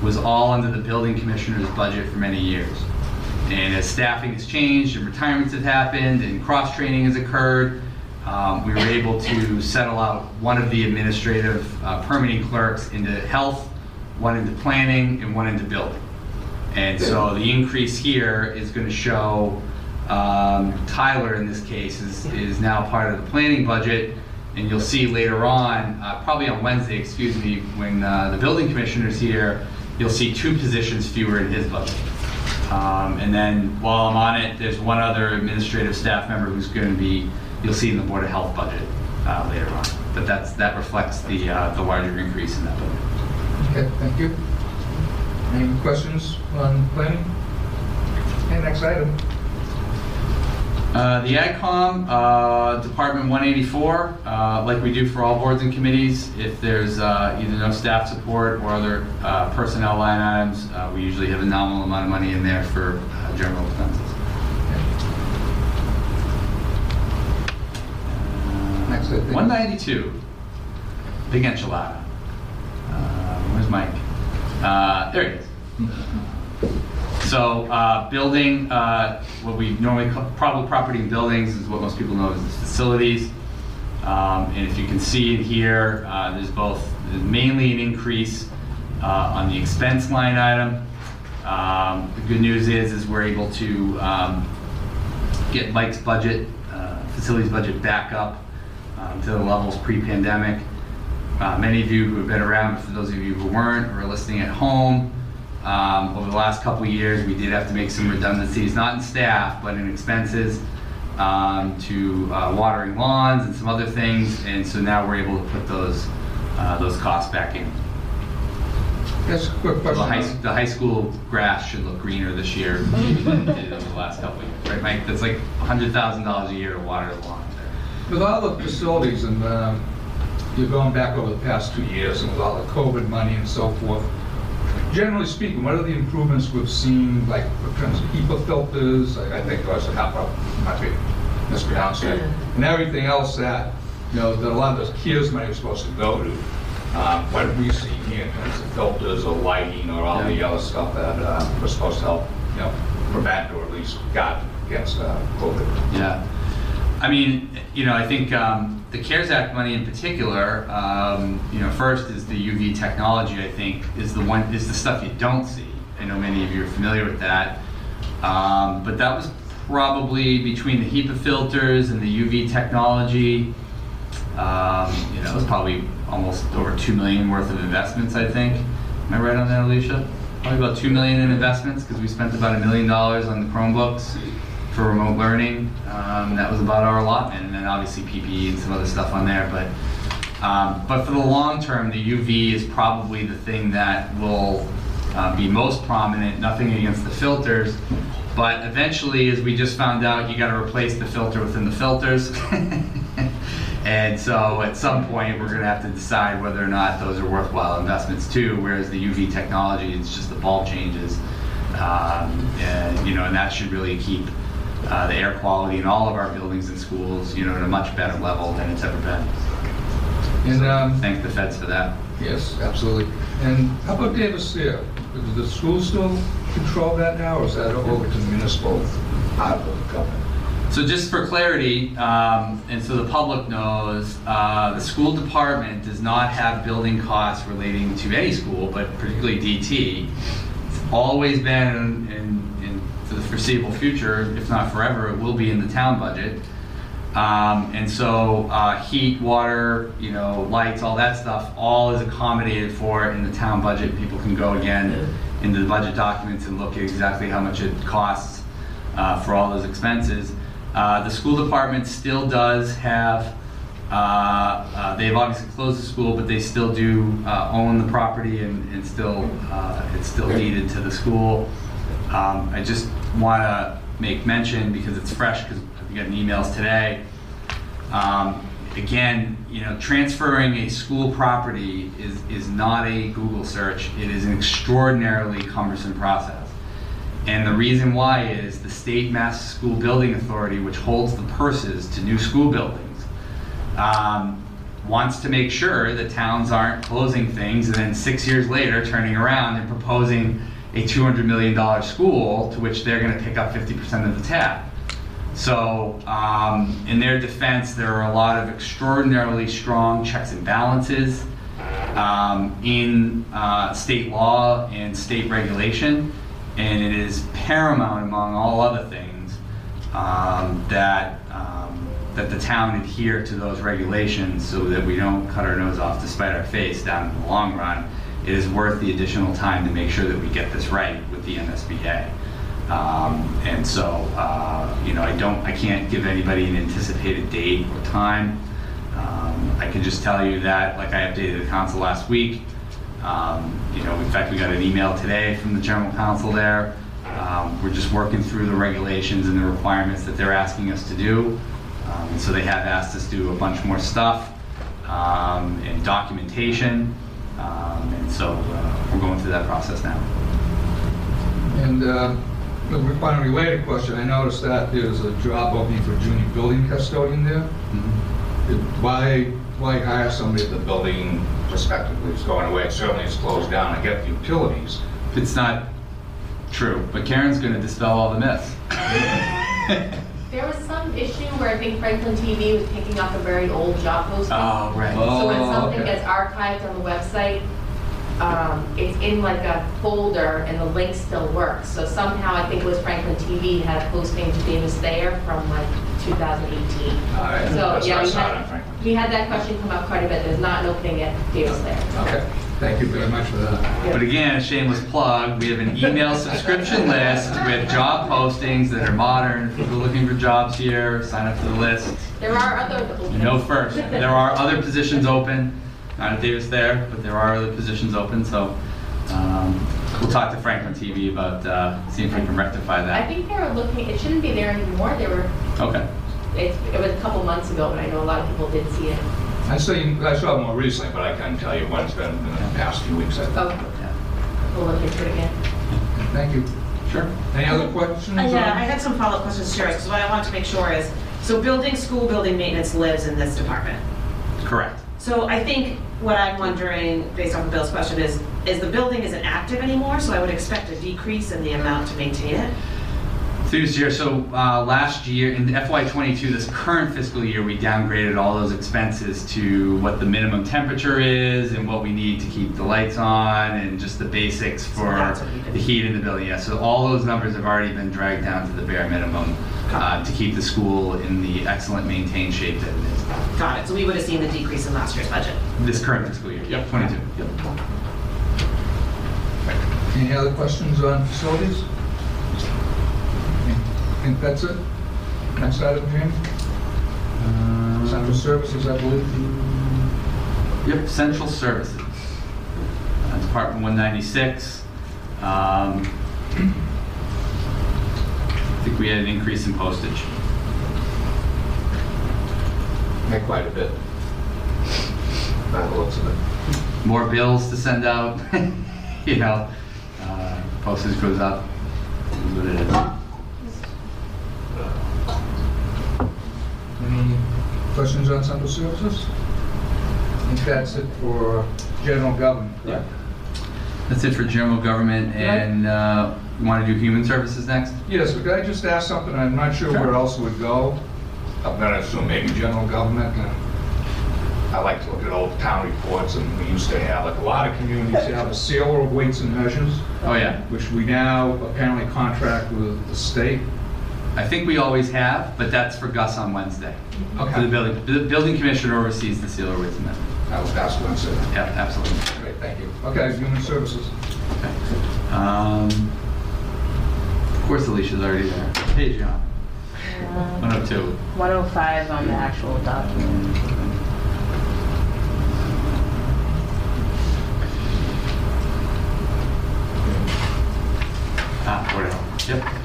Speaker 5: was all under the building commissioner's budget for many years. And as staffing has changed and retirements have happened and cross-training has occurred, um, we were able to settle out one of the administrative uh, permitting clerks into health, one into planning, and one into building. And so the increase here is going to show um, Tyler, in this case, is, is now part of the planning budget. And you'll see later on, uh, probably on Wednesday, excuse me, when uh, the building commissioner's here, you'll see two positions fewer in his budget. Um, And then while I'm on it, there's one other administrative staff member who's going to be, you'll see in the Board of Health budget uh, later on. But that's, that reflects the, uh, the larger increase in that budget.
Speaker 1: Okay, thank you. Any questions on planning? Okay, next item.
Speaker 5: Uh, The AgCom, uh, Department 184, uh, like we do for all boards and committees, if there's uh, either no staff support or other uh, personnel line items, uh, we usually have a nominal amount of money in there for uh, general expenses.
Speaker 1: Next, I think.
Speaker 5: 192, big enchilada. Uh, Where's Mike? Uh, There he is. So, uh, building, uh, what we normally call, property and buildings is what most people know as facilities. Um, And if you can see in here, uh, there's both, there's mainly an increase uh, on the expense line item. Um, The good news is, is we're able to um, get Mike's budget, uh, facilities budget back up um, to the levels pre-pandemic. Uh, Many of you who have been around, for those of you who weren't or are listening at home, um, over the last couple years, we did have to make some redundancies, not in staff, but in expenses um, to uh, watering lawns and some other things. And so now we're able to put those, uh, those costs back in.
Speaker 1: Yes, quick
Speaker 5: The high,
Speaker 1: question.
Speaker 5: the high school grass should look greener this year than it did over the last couple of years, right, Mike? That's like $100,000 a year to water the lawn.
Speaker 1: With all the facilities and um, you're going back over the past two years and with all the COVID money and so forth, generally speaking, what are the improvements we've seen, like in terms of HEPA filters, I I think there was a HEPA, might be mispronounced it, and everything else that, you know, that a lot of the kids money was supposed to go to. Um, What have we seen here in terms of filters or lighting or all the other stuff that uh, was supposed to help, you know, prevent or at least guard against uh, COVID?
Speaker 5: Yeah. I mean, you know, I think um, the CARES Act money in particular, um, you know, first is the UV technology, I think, is the one, is the stuff you don't see. I know many of you are familiar with that. Um, But that was probably between the HEPA filters and the UV technology, um, you know, it was probably almost over 2 million worth of investments, I think. Am I right on that, Alicia? Probably about 2 million in investments, because we spent about a million dollars on the Chromebooks for remote learning. Um, that was about our allotment, and then obviously PPE and some other stuff on there. But um, but for the long term, the UV is probably the thing that will uh, be most prominent. Nothing against the filters, but eventually, as we just found out, you got to replace the filter within the filters. And so at some point, we're gonna have to decide whether or not those are worthwhile investments too, whereas the UV technology, it's just the bulb changes. Um, And, you know, and that should really keep uh, the air quality in all of our buildings and schools, you know, at a much better level than it's ever been.
Speaker 1: And, um,
Speaker 5: Thank the feds for that.
Speaker 1: Yes, absolutely. And how about Davis Thayer? Is the school still control that now, or is that over to the municipal part of the government?
Speaker 5: So just for clarity, um, and so the public knows, uh, the school department does not have building costs relating to any school, but particularly DT. It's always been, in, in, for the foreseeable future, if not forever, it will be in the town budget. Um, and so, uh, heat, water, you know, lights, all that stuff, all is accommodated for in the town budget. People can go again into the budget documents and look at exactly how much it costs, uh, for all those expenses. Uh, the school department still does have, uh, uh, they've obviously closed the school, but they still do, uh, own the property and, and still, uh, it's still deeded to the school. Um, I just want to make mention, because it's fresh, because got emails today. Um, Again, you know, transferring a school property is, is not a Google search. It is an extraordinarily cumbersome process. And the reason why is the state Mass School Building Authority, which holds the purses to new school buildings, um, wants to make sure that towns aren't closing things and then six years later turning around and proposing a $200 million school to which they're going to pick up 50% of the tab. So, um, in their defense, there are a lot of extraordinarily strong checks and balances um, in uh, state law and state regulation, and it is paramount among all other things um, that um, that the town adhere to those regulations so that we don't cut our nose off to spite our face down in the long run. It is worth the additional time to make sure that we get this right with the MSBA. Um, and so, uh, you know, I don't, I can't give anybody an anticipated date or time. Um, I can just tell you that, like I updated the council last week, um, you know, in fact, we got an email today from the general counsel there. Um, we're just working through the regulations and the requirements that they're asking us to do. Um, and so they have asked us to do a bunch more stuff, um, and documentation. Um, and so, uh, we're going through that process now.
Speaker 1: And uh, a final related question, I noticed that there's a job opening for junior building custodian there. Why, why hire somebody if the building respectively is going away? It certainly is closed down, I get the utilities.
Speaker 5: It's not true, but Karen's gonna dispel all the myths.
Speaker 9: There was some issue where I think Franklin TV was picking up a very old job posting.
Speaker 5: Oh, right.
Speaker 9: So when
Speaker 1: Oh,
Speaker 9: something
Speaker 1: okay.
Speaker 9: gets archived on the website, um, it's in like a folder and the link still works. So somehow, I think it was Franklin TV had a posting to Davis Thayer from like 2018.
Speaker 1: All right,
Speaker 9: So,
Speaker 1: that's
Speaker 9: yeah,
Speaker 1: I
Speaker 9: we
Speaker 1: saw on
Speaker 9: had,
Speaker 1: Franklin.
Speaker 9: we had that question come up quite a bit. There's not an opening at Davis Thayer.
Speaker 1: Okay, thank you very much for that.
Speaker 5: But again, a shameless plug, we have an email subscription list with job postings that are modern. If you're looking for jobs here, sign up for the list.
Speaker 9: There are other openings.
Speaker 5: You know first. There are other positions open, not at Davis Thayer, but there are other positions open, so um, we'll talk to Franklin TV about, uh, seeing if we can rectify that.
Speaker 9: I
Speaker 5: that.
Speaker 9: think they were looking, it shouldn't be there anymore. They were,
Speaker 5: Okay.
Speaker 9: it's, it was a couple months ago, but I know a lot of people did see it.
Speaker 1: I saw, you- I saw it more recently, but I can't tell you when it's been in the past few weeks. I think.
Speaker 9: Oh, we'll look into it again.
Speaker 1: Thank you.
Speaker 5: Sure.
Speaker 1: Any other questions?
Speaker 6: Uh, Yeah,
Speaker 1: on-
Speaker 6: I had some follow-up questions, Sherry, because what I want to make sure is, so building, school building maintenance lives in this department.
Speaker 5: Correct.
Speaker 6: So I think what I'm wondering, based off of Bill's question, is, is the building isn't active anymore, so I would expect a decrease in the amount to maintain it?
Speaker 5: Through this year, so uh, last year, in FY '22, this current fiscal year, we downgraded all those expenses to what the minimum temperature is and what we need to keep the lights on and just the basics for
Speaker 6: that's what you did.
Speaker 5: the heat in the building. Yeah, so all those numbers have already been dragged down to the bare minimum uh, to keep the school in the excellent maintained shape that it is.
Speaker 6: Got it, so we would have seen the decrease in last year's budget.
Speaker 5: This current fiscal year, yep, 22. Yep.
Speaker 1: Any other questions on facilities? I think that's it. Next item, Jamie? Central Services, I believe.
Speaker 5: Yep, central services. Uh, Department 196. Um, I think we had an increase in postage.
Speaker 1: Yeah, quite a bit. By the looks of it.
Speaker 5: More bills to send out, you know, uh, postage goes up. Is what it is.
Speaker 1: Any questions on Central Services? I think that's it for general government, Yeah.
Speaker 5: That's it for general government, and uh, You want to do human services next?
Speaker 1: Yes, but could I just ask something? I'm not sure where else it would go. I'm gonna assume maybe general government. and I like to look at old town reports, and we used to have, like, a lot of communities have a sealer of weights and measures,
Speaker 5: Oh, yeah.
Speaker 1: which we now apparently contract with the state.
Speaker 5: I think we always have, but that's for Gus on Wednesday. For the
Speaker 1: Okay.
Speaker 5: building, the building commissioner oversees the sealer weights and measures.
Speaker 1: I was asked Wednesday.
Speaker 5: Yeah, absolutely.
Speaker 1: Great, thank you. Okay, human services.
Speaker 5: Okay. Um, Of course Alicia's already there. Hey, John. 102.
Speaker 10: 105 on the actual document.
Speaker 5: Ah, Board of Health, yep.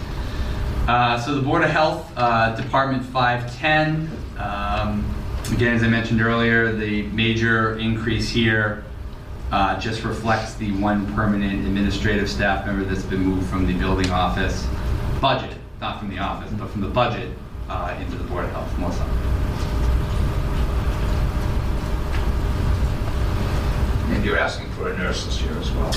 Speaker 5: Uh, So the Board of Health, uh, Department 510, um, again, as I mentioned earlier, the major increase here uh, just reflects the one permanent administrative staff member that's been moved from the building office budget, not from the office, but from the budget uh, into the Board of Health, Melissa.
Speaker 1: And you're asking for a nurse this year as well.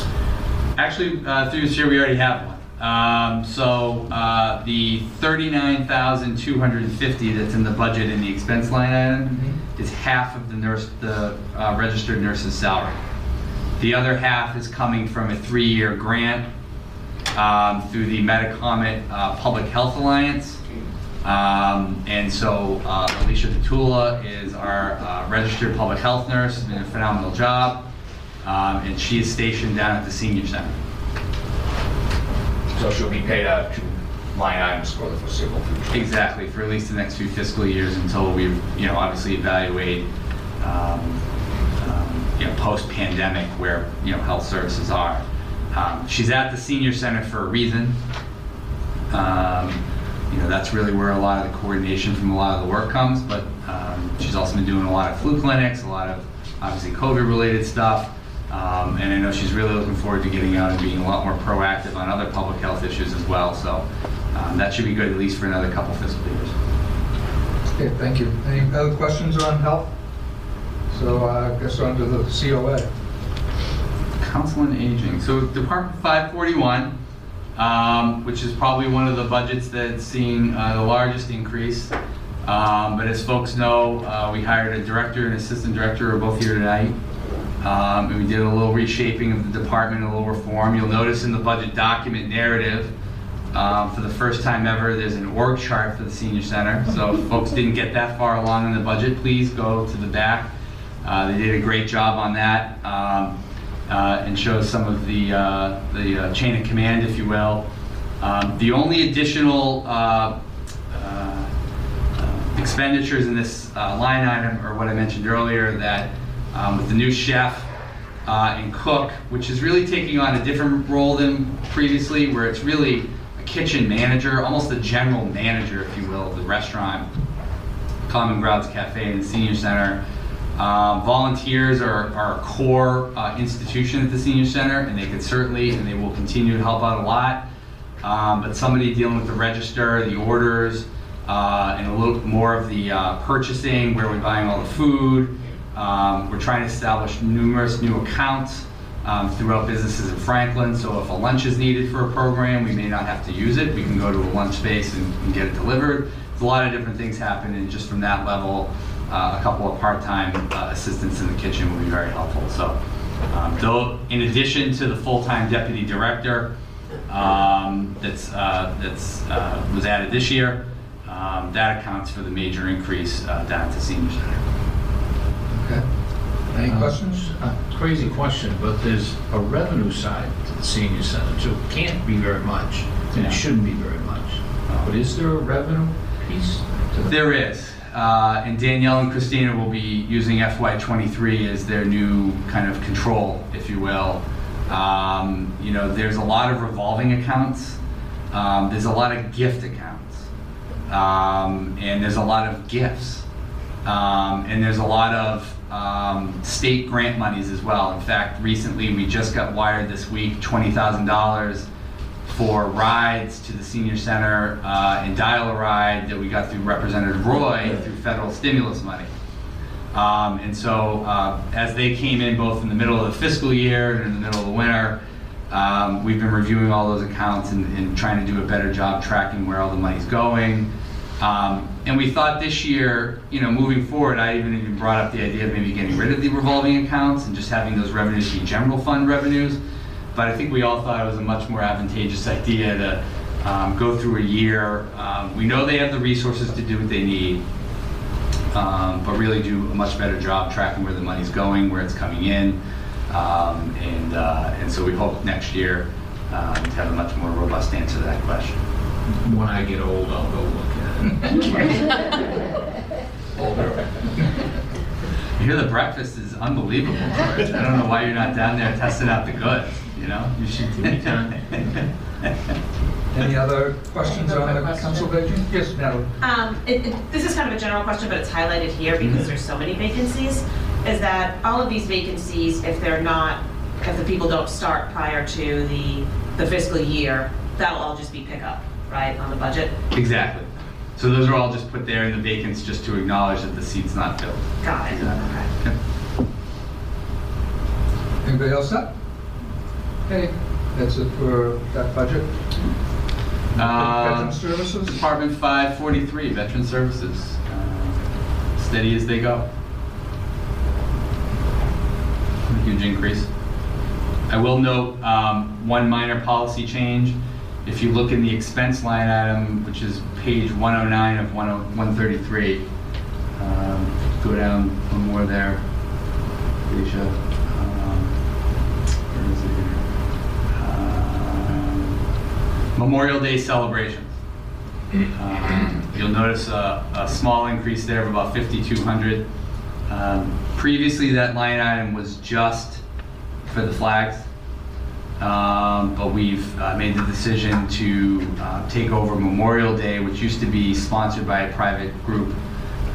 Speaker 5: Actually, uh, through this year, we already have one. Um, So uh, the 39,250 that's in the budget in the expense line item is half of the nurse, the uh, registered nurse's salary. The other half is coming from a three-year grant um, through the Metacomet uh, Public Health Alliance. Um, And so uh, Alicia Petula is our uh, registered public health nurse, been a phenomenal job. Um, And she is stationed down at the senior center.
Speaker 1: So she'll be paid out to line items for the foreseeable future.
Speaker 5: Exactly, for at least the next few fiscal years until we, you know, obviously evaluate, um, um, you know, post-pandemic where, you know, health services are. Um, She's at the senior center for a reason. Um, You know, that's really where a lot of the coordination from a lot of the work comes, but um, she's also been doing a lot of flu clinics, a lot of, obviously, COVID-related stuff. Um, And I know she's really looking forward to getting out and being a lot more proactive on other public health issues as well, so um, that should be good at least for another couple fiscal years.
Speaker 1: Okay, thank you. Any other questions on health? So uh, I guess on to the COA.
Speaker 5: Council on Aging, so Department 541, um, which is probably one of the budgets that's seeing uh, the largest increase. Um, But as folks know, uh, we hired a director and assistant director, who are both here tonight. Um, And we did a little reshaping of the department, a little reform. You'll notice in the budget document narrative, um, for the first time ever, there's an org chart for the senior center. So if folks didn't get that far along in the budget, please go to the back. Uh, They did a great job on that. um, uh, and shows some of the, uh, the uh, chain of command, if you will. Um, The only additional uh, uh, expenditures in this line item are what I mentioned earlier, that um, with the new chef uh, and cook, which is really taking on a different role than previously, where it's really a kitchen manager, almost a general manager, if you will, of the restaurant. Common Grounds Cafe and the Senior Center. Um, volunteers are, are a core uh, institution at the Senior Center, and they can certainly, and they will continue to help out a lot. Um, but somebody dealing with the register, the orders, uh, and a little more of the uh, purchasing, where we're buying all the food. Um, we're trying to establish numerous new accounts um, throughout businesses in Franklin. So if a lunch is needed for a program, we may not have to use it. We can go to a lunch space and, and get it delivered. There's a lot of different things happening just from that level. Uh, a couple of part-time uh, assistants in the kitchen will be very helpful. So, um, though, in addition to the full-time deputy director um, that's uh, that's uh, was added this year, um, that accounts for the major increase uh, down the senior center.
Speaker 1: Okay. Any
Speaker 2: Uh,
Speaker 1: questions?
Speaker 2: uh, Crazy question, but there's a revenue side to the senior center, too. Can't be very much, and
Speaker 5: Yeah.
Speaker 2: it shouldn't be very much. But is there a revenue piece to the?
Speaker 5: There is, uh, and Danielle and Christina will be using FY23 as their new kind of control, if you will. Um, You know, there's a lot of revolving accounts, Um, there's a lot of gift accounts, Um, and there's a lot of gifts. Um, And there's a lot of um, state grant monies as well. In fact, recently, we just got wired this week $20,000 for rides to the senior center uh, and Dial-A-Ride that we got through Representative Roy through federal stimulus money. Um, and so, uh, as they came in both in the middle of the fiscal year and in the middle of the winter, Um, We've been reviewing all those accounts and, and trying to do a better job tracking where all the money's going. Um, And we thought this year, you know, moving forward, I even brought up the idea of maybe getting rid of the revolving accounts and just having those revenues be general fund revenues. But I think we all thought it was a much more advantageous idea to um, go through a year. Um, We know they have the resources to do what they need, um, but really do a much better job tracking where the money's going, where it's coming in. Um, And, uh, and so we hope next year um, to have a much more robust answer to that question.
Speaker 2: When I get old, I'll go.
Speaker 1: Older.
Speaker 5: You hear the breakfast is unbelievable, George. I don't know why you're not down there testing out the goods, you know? You should do it.
Speaker 1: Any other questions on the council vacancy? Yes, Natalie?
Speaker 6: Um, it, it, this is kind of a general question, but it's highlighted here because there's so many vacancies, is that all of these vacancies, if they're not, if the people don't start prior to the, the fiscal year, that'll all just be pickup, right, on the budget?
Speaker 5: Exactly. So those are all just put there in the vacants just to acknowledge that the seat's not filled.
Speaker 6: Got it, okay.
Speaker 5: Yep.
Speaker 1: Anybody else up? Okay, that's it for that budget.
Speaker 5: Um,
Speaker 1: Veteran Services?
Speaker 5: Department 543, Veteran Services. Uh, Steady as they go. A Huge increase. I will note um, one minor policy change. If you look in the expense line item, which is page 109 of 10 133, um, go down one more there. Alicia. Um? Um, Memorial Day celebrations. Um, You'll notice a, a small increase there of about 5,200. Um, Previously, that line item was just for the flags. Um, But we've uh, made the decision to uh, take over Memorial Day, which used to be sponsored by a private group.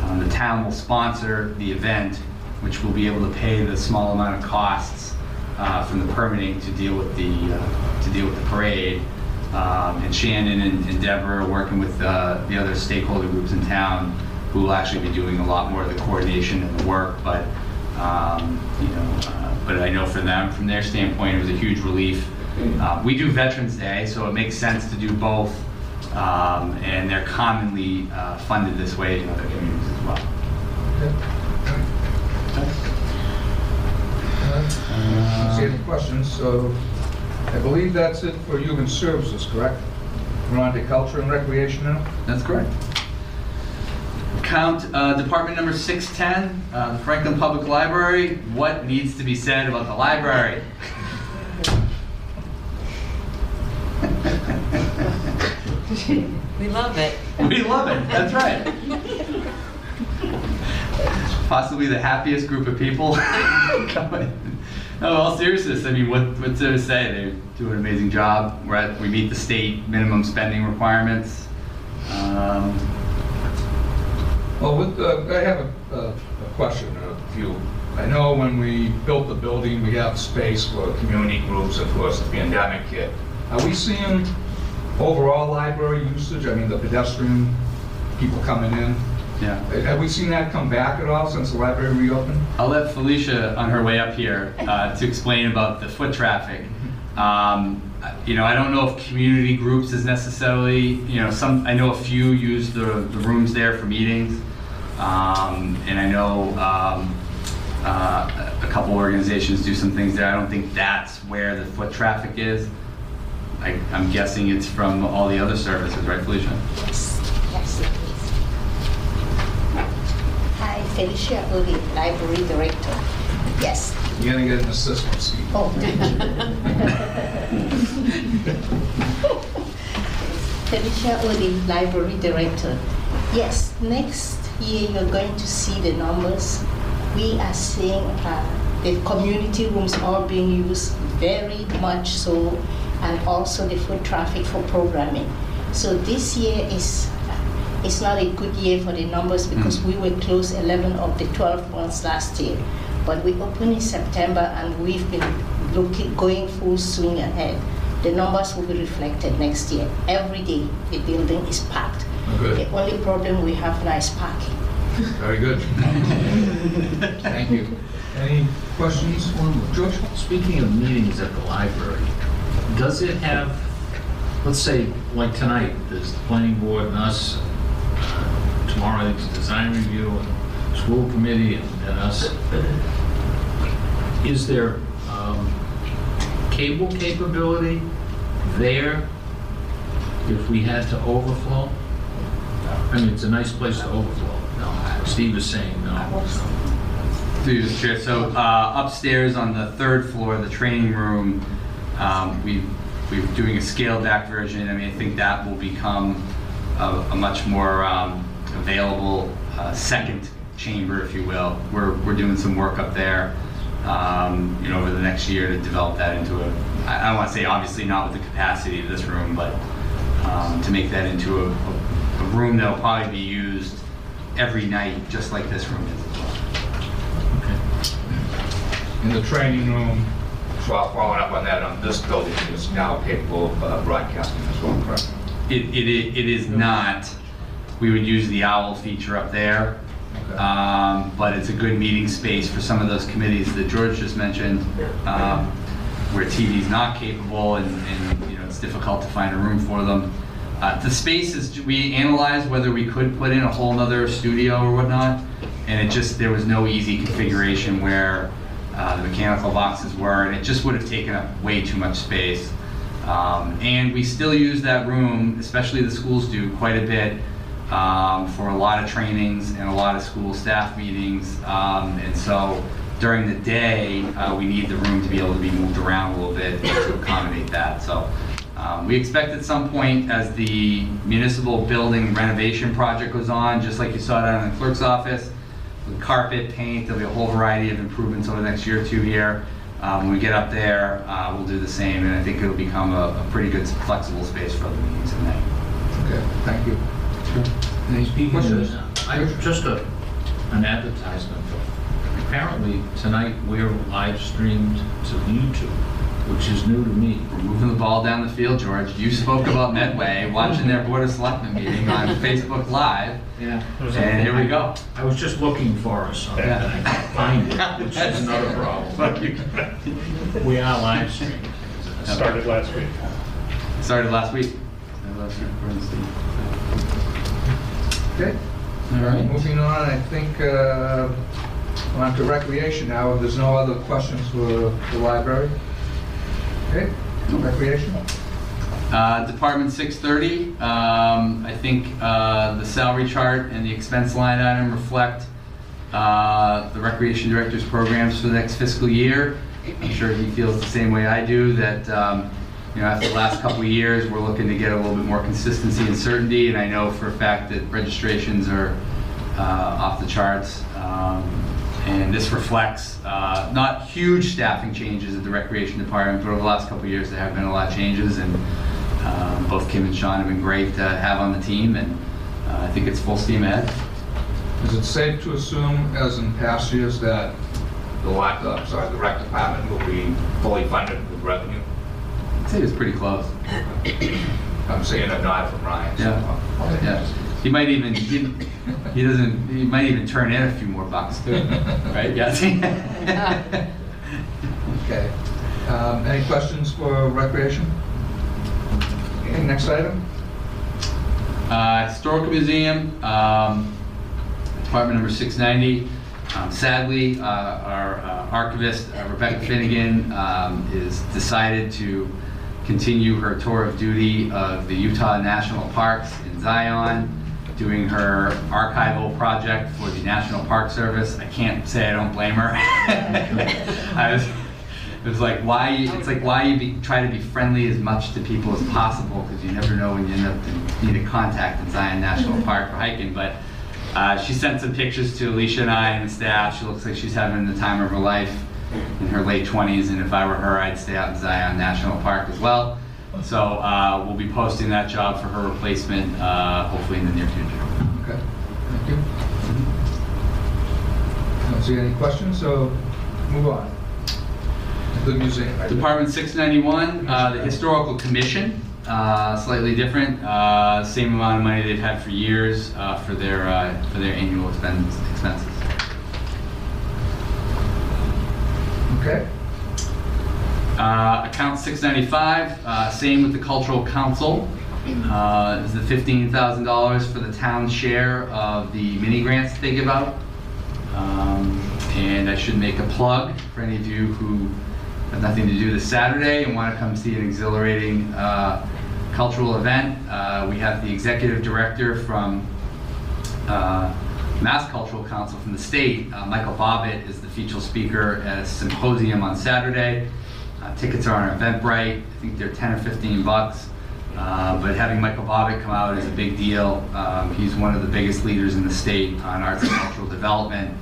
Speaker 5: Um, The town will sponsor the event, which will be able to pay the small amount of costs uh, from the permitting to deal with the, uh, to deal with the parade. Um, And Shannon and and Deborah are working with uh, the other stakeholder groups in town who will actually be doing a lot more of the coordination and the work, but, um, you know, uh, but I know for them, from their standpoint, it was a huge relief. Uh, We do Veterans Day, so it makes sense to do both, um, and they're commonly uh, funded this way in other communities as well.
Speaker 1: Uh, See any questions? So I believe that's it for Human Services, correct? We're on to Culture and Recreation now?
Speaker 5: That's correct. Count, uh, department number 610, uh, the Franklin Public Library. What needs to be said about the library?
Speaker 10: We love it.
Speaker 5: We love it, that's right. Possibly the happiest group of people. coming. No, all seriousness, I mean, what, what's there to say? They do an amazing job. We're at, we meet the state minimum spending requirements. Um,
Speaker 1: Well, with, uh, I have a, a a question, a few. I know when we built the building, we have space for community groups, of course, the pandemic hit. Are we seeing overall library usage, I mean, the pedestrian people coming in?
Speaker 5: yeah.
Speaker 1: Have we seen that come back at all since the library reopened?
Speaker 5: I'll let Felicia, on her way up here, uh, to explain about the foot traffic. Um, You know, I don't know if community groups is necessarily, you know, some, I know a few use the, the rooms there for meetings. Um, And I know um, uh, a couple organizations do some things there. I don't think that's where the foot traffic is. I- I'm guessing it's from all the other services, right, Felicia?
Speaker 4: Yes, yes. Hi, Felicia Library Director. Yes.
Speaker 1: You're gonna get an assistant seat.
Speaker 4: Oh, thank you. Felicia Oti, Library Director. Yes, next year you're going to see the numbers. We are seeing uh, the community rooms all being used very much so, and also the foot traffic for programming. So this year is it's not a good year for the numbers because we were closed 11 of the 12 months last year. But we open in September and we've been looking, going full swing ahead. The numbers will be reflected next year. Every day, the building is packed.
Speaker 1: Good.
Speaker 4: The only problem we have now is parking.
Speaker 1: Very good. Thank you. Any questions, George?
Speaker 2: Speaking of meetings at the library, Does it have, let's say, like tonight, there's the planning board and us, uh, tomorrow I think it's design review and school committee and and us. Is there um, cable capability there if we had to overflow? I mean, it's a nice place to overflow. No, Steve is saying no.
Speaker 5: Through the chair, so uh, upstairs on the third floor, the training room, um, we, we're doing a scaled back version. I mean, I think that will become a, a much more um, available uh, second chamber, if you will. We're, we're doing some work up there, um, you know, over the next year to develop that into a, I I don't want to say obviously not with the capacity of this room, but um, to make that into a, a a room that'll probably be used every night, just like this room is.
Speaker 1: In the training room, so following up on that, on this building is now capable of uh, broadcasting as well, correct?
Speaker 5: It, it, it is not. We would use the owl feature up there. Um, but it's a good meeting space for some of those committees that George just mentioned, um, where is not capable and, and, you know, it's difficult to find a room for them. Uh, the space is, we analyzed whether we could put in a whole nother studio or whatnot, and it just, there was no easy configuration where, uh, the mechanical boxes were, and it just would have taken up way too much space. Um, and we still use that room, especially the schools do, quite a bit um, for a lot of trainings and a lot of school staff meetings. Um, and so during the day, uh, we need the room to be able to be moved around a little bit to accommodate that. So um, we expect at some point, as the municipal building renovation project goes on, just like you saw down in the clerk's office, with carpet, paint, there'll be a whole variety of improvements over the next year or two here. Um, when we get up there, uh, we'll do the same, and I think it'll become a, a pretty good flexible space for other meetings at night.
Speaker 1: Okay, thank you.
Speaker 2: Speaking
Speaker 1: Questions?
Speaker 2: of, I, just a, an advertisement. Apparently, tonight we're live streamed to YouTube, which is new to me.
Speaker 5: We're moving the ball down the field, George. You spoke about Medway, watching their Board of Selectmen meeting on Facebook Live,
Speaker 2: Yeah.
Speaker 5: and here we go.
Speaker 2: I was just looking for us on that, and I can't find it, which is another problem. We are live streamed.
Speaker 11: Started last week.
Speaker 5: Started last week. Started last week, according to Steve.
Speaker 1: Okay.
Speaker 5: All right.
Speaker 1: Moving on, I think, uh, on to recreation now, if there's no other questions for the library. Okay, recreation?
Speaker 5: Uh, Department 630, um, I think uh, the salary chart and the expense line item reflect uh, the recreation director's programs for the next fiscal year. I'm sure he feels the same way I do, that, um, you know, after the last couple of years, we're looking to get a little bit more consistency and certainty, and I know for a fact that registrations are uh, off the charts. Um, And this reflects uh, not huge staffing changes at the recreation department, but over the last couple of years, there have been a lot of changes, and um, both Kim and Sean have been great to have on the team, and uh, I think it's full steam ahead.
Speaker 1: Is it safe to assume, as in past years, that the uh, sorry, the rec department will be fully funded with revenue?
Speaker 5: I'd say it's pretty close.
Speaker 1: I'm saying a nod from Ryan. so-
Speaker 5: Yeah. Yeah, he might even, he he doesn't, he might even turn in a few more bucks too, right? Yes.
Speaker 1: Okay. Um, Any questions for recreation? Okay, next item?
Speaker 5: Uh, Historical Museum, um, Department number 690. Um, Sadly, uh, our uh, archivist uh, Rebecca Finnegan um, is decided to continue her tour of duty of the Utah National Parks in Zion, doing her archival project for the National Park Service. I can't say I don't blame her. I was, it was like why it's like why you be, try to be friendly as much to people as possible because you never know when you end up to need a contact in Zion National Park for hiking. But uh, she sent some pictures to Alicia and I and the staff. She looks like she's having the time of her life in her late 20s, and if I were her, I'd stay out in Zion National Park as well. So uh, we'll be posting that job for her replacement, uh, hopefully in the near future.
Speaker 1: Okay, thank you. I Don't see any questions, so move on. The museum. right?
Speaker 5: Department 691, uh, the Historical Commission, uh, slightly different, uh, same amount of money they've had for years uh, for their, uh, for their annual expense- expenses.
Speaker 1: Okay.
Speaker 5: Uh, Account 695, uh, same with the Cultural Council. Uh, Is the $15,000 for the town's share of the mini grants they give out. Um, And I should make a plug for any of you who have nothing to do this Saturday and want to come see an exhilarating uh, cultural event. Uh, We have the executive director from uh, Mass Cultural Council from the state, Michael Bobbitt, is the featured speaker at a symposium on Saturday. Uh, Tickets are on Eventbrite. I think they're 10 or 15 bucks. Uh, But having Michael Bobbitt come out is a big deal. Um, He's one of the biggest leaders in the state on arts and cultural development.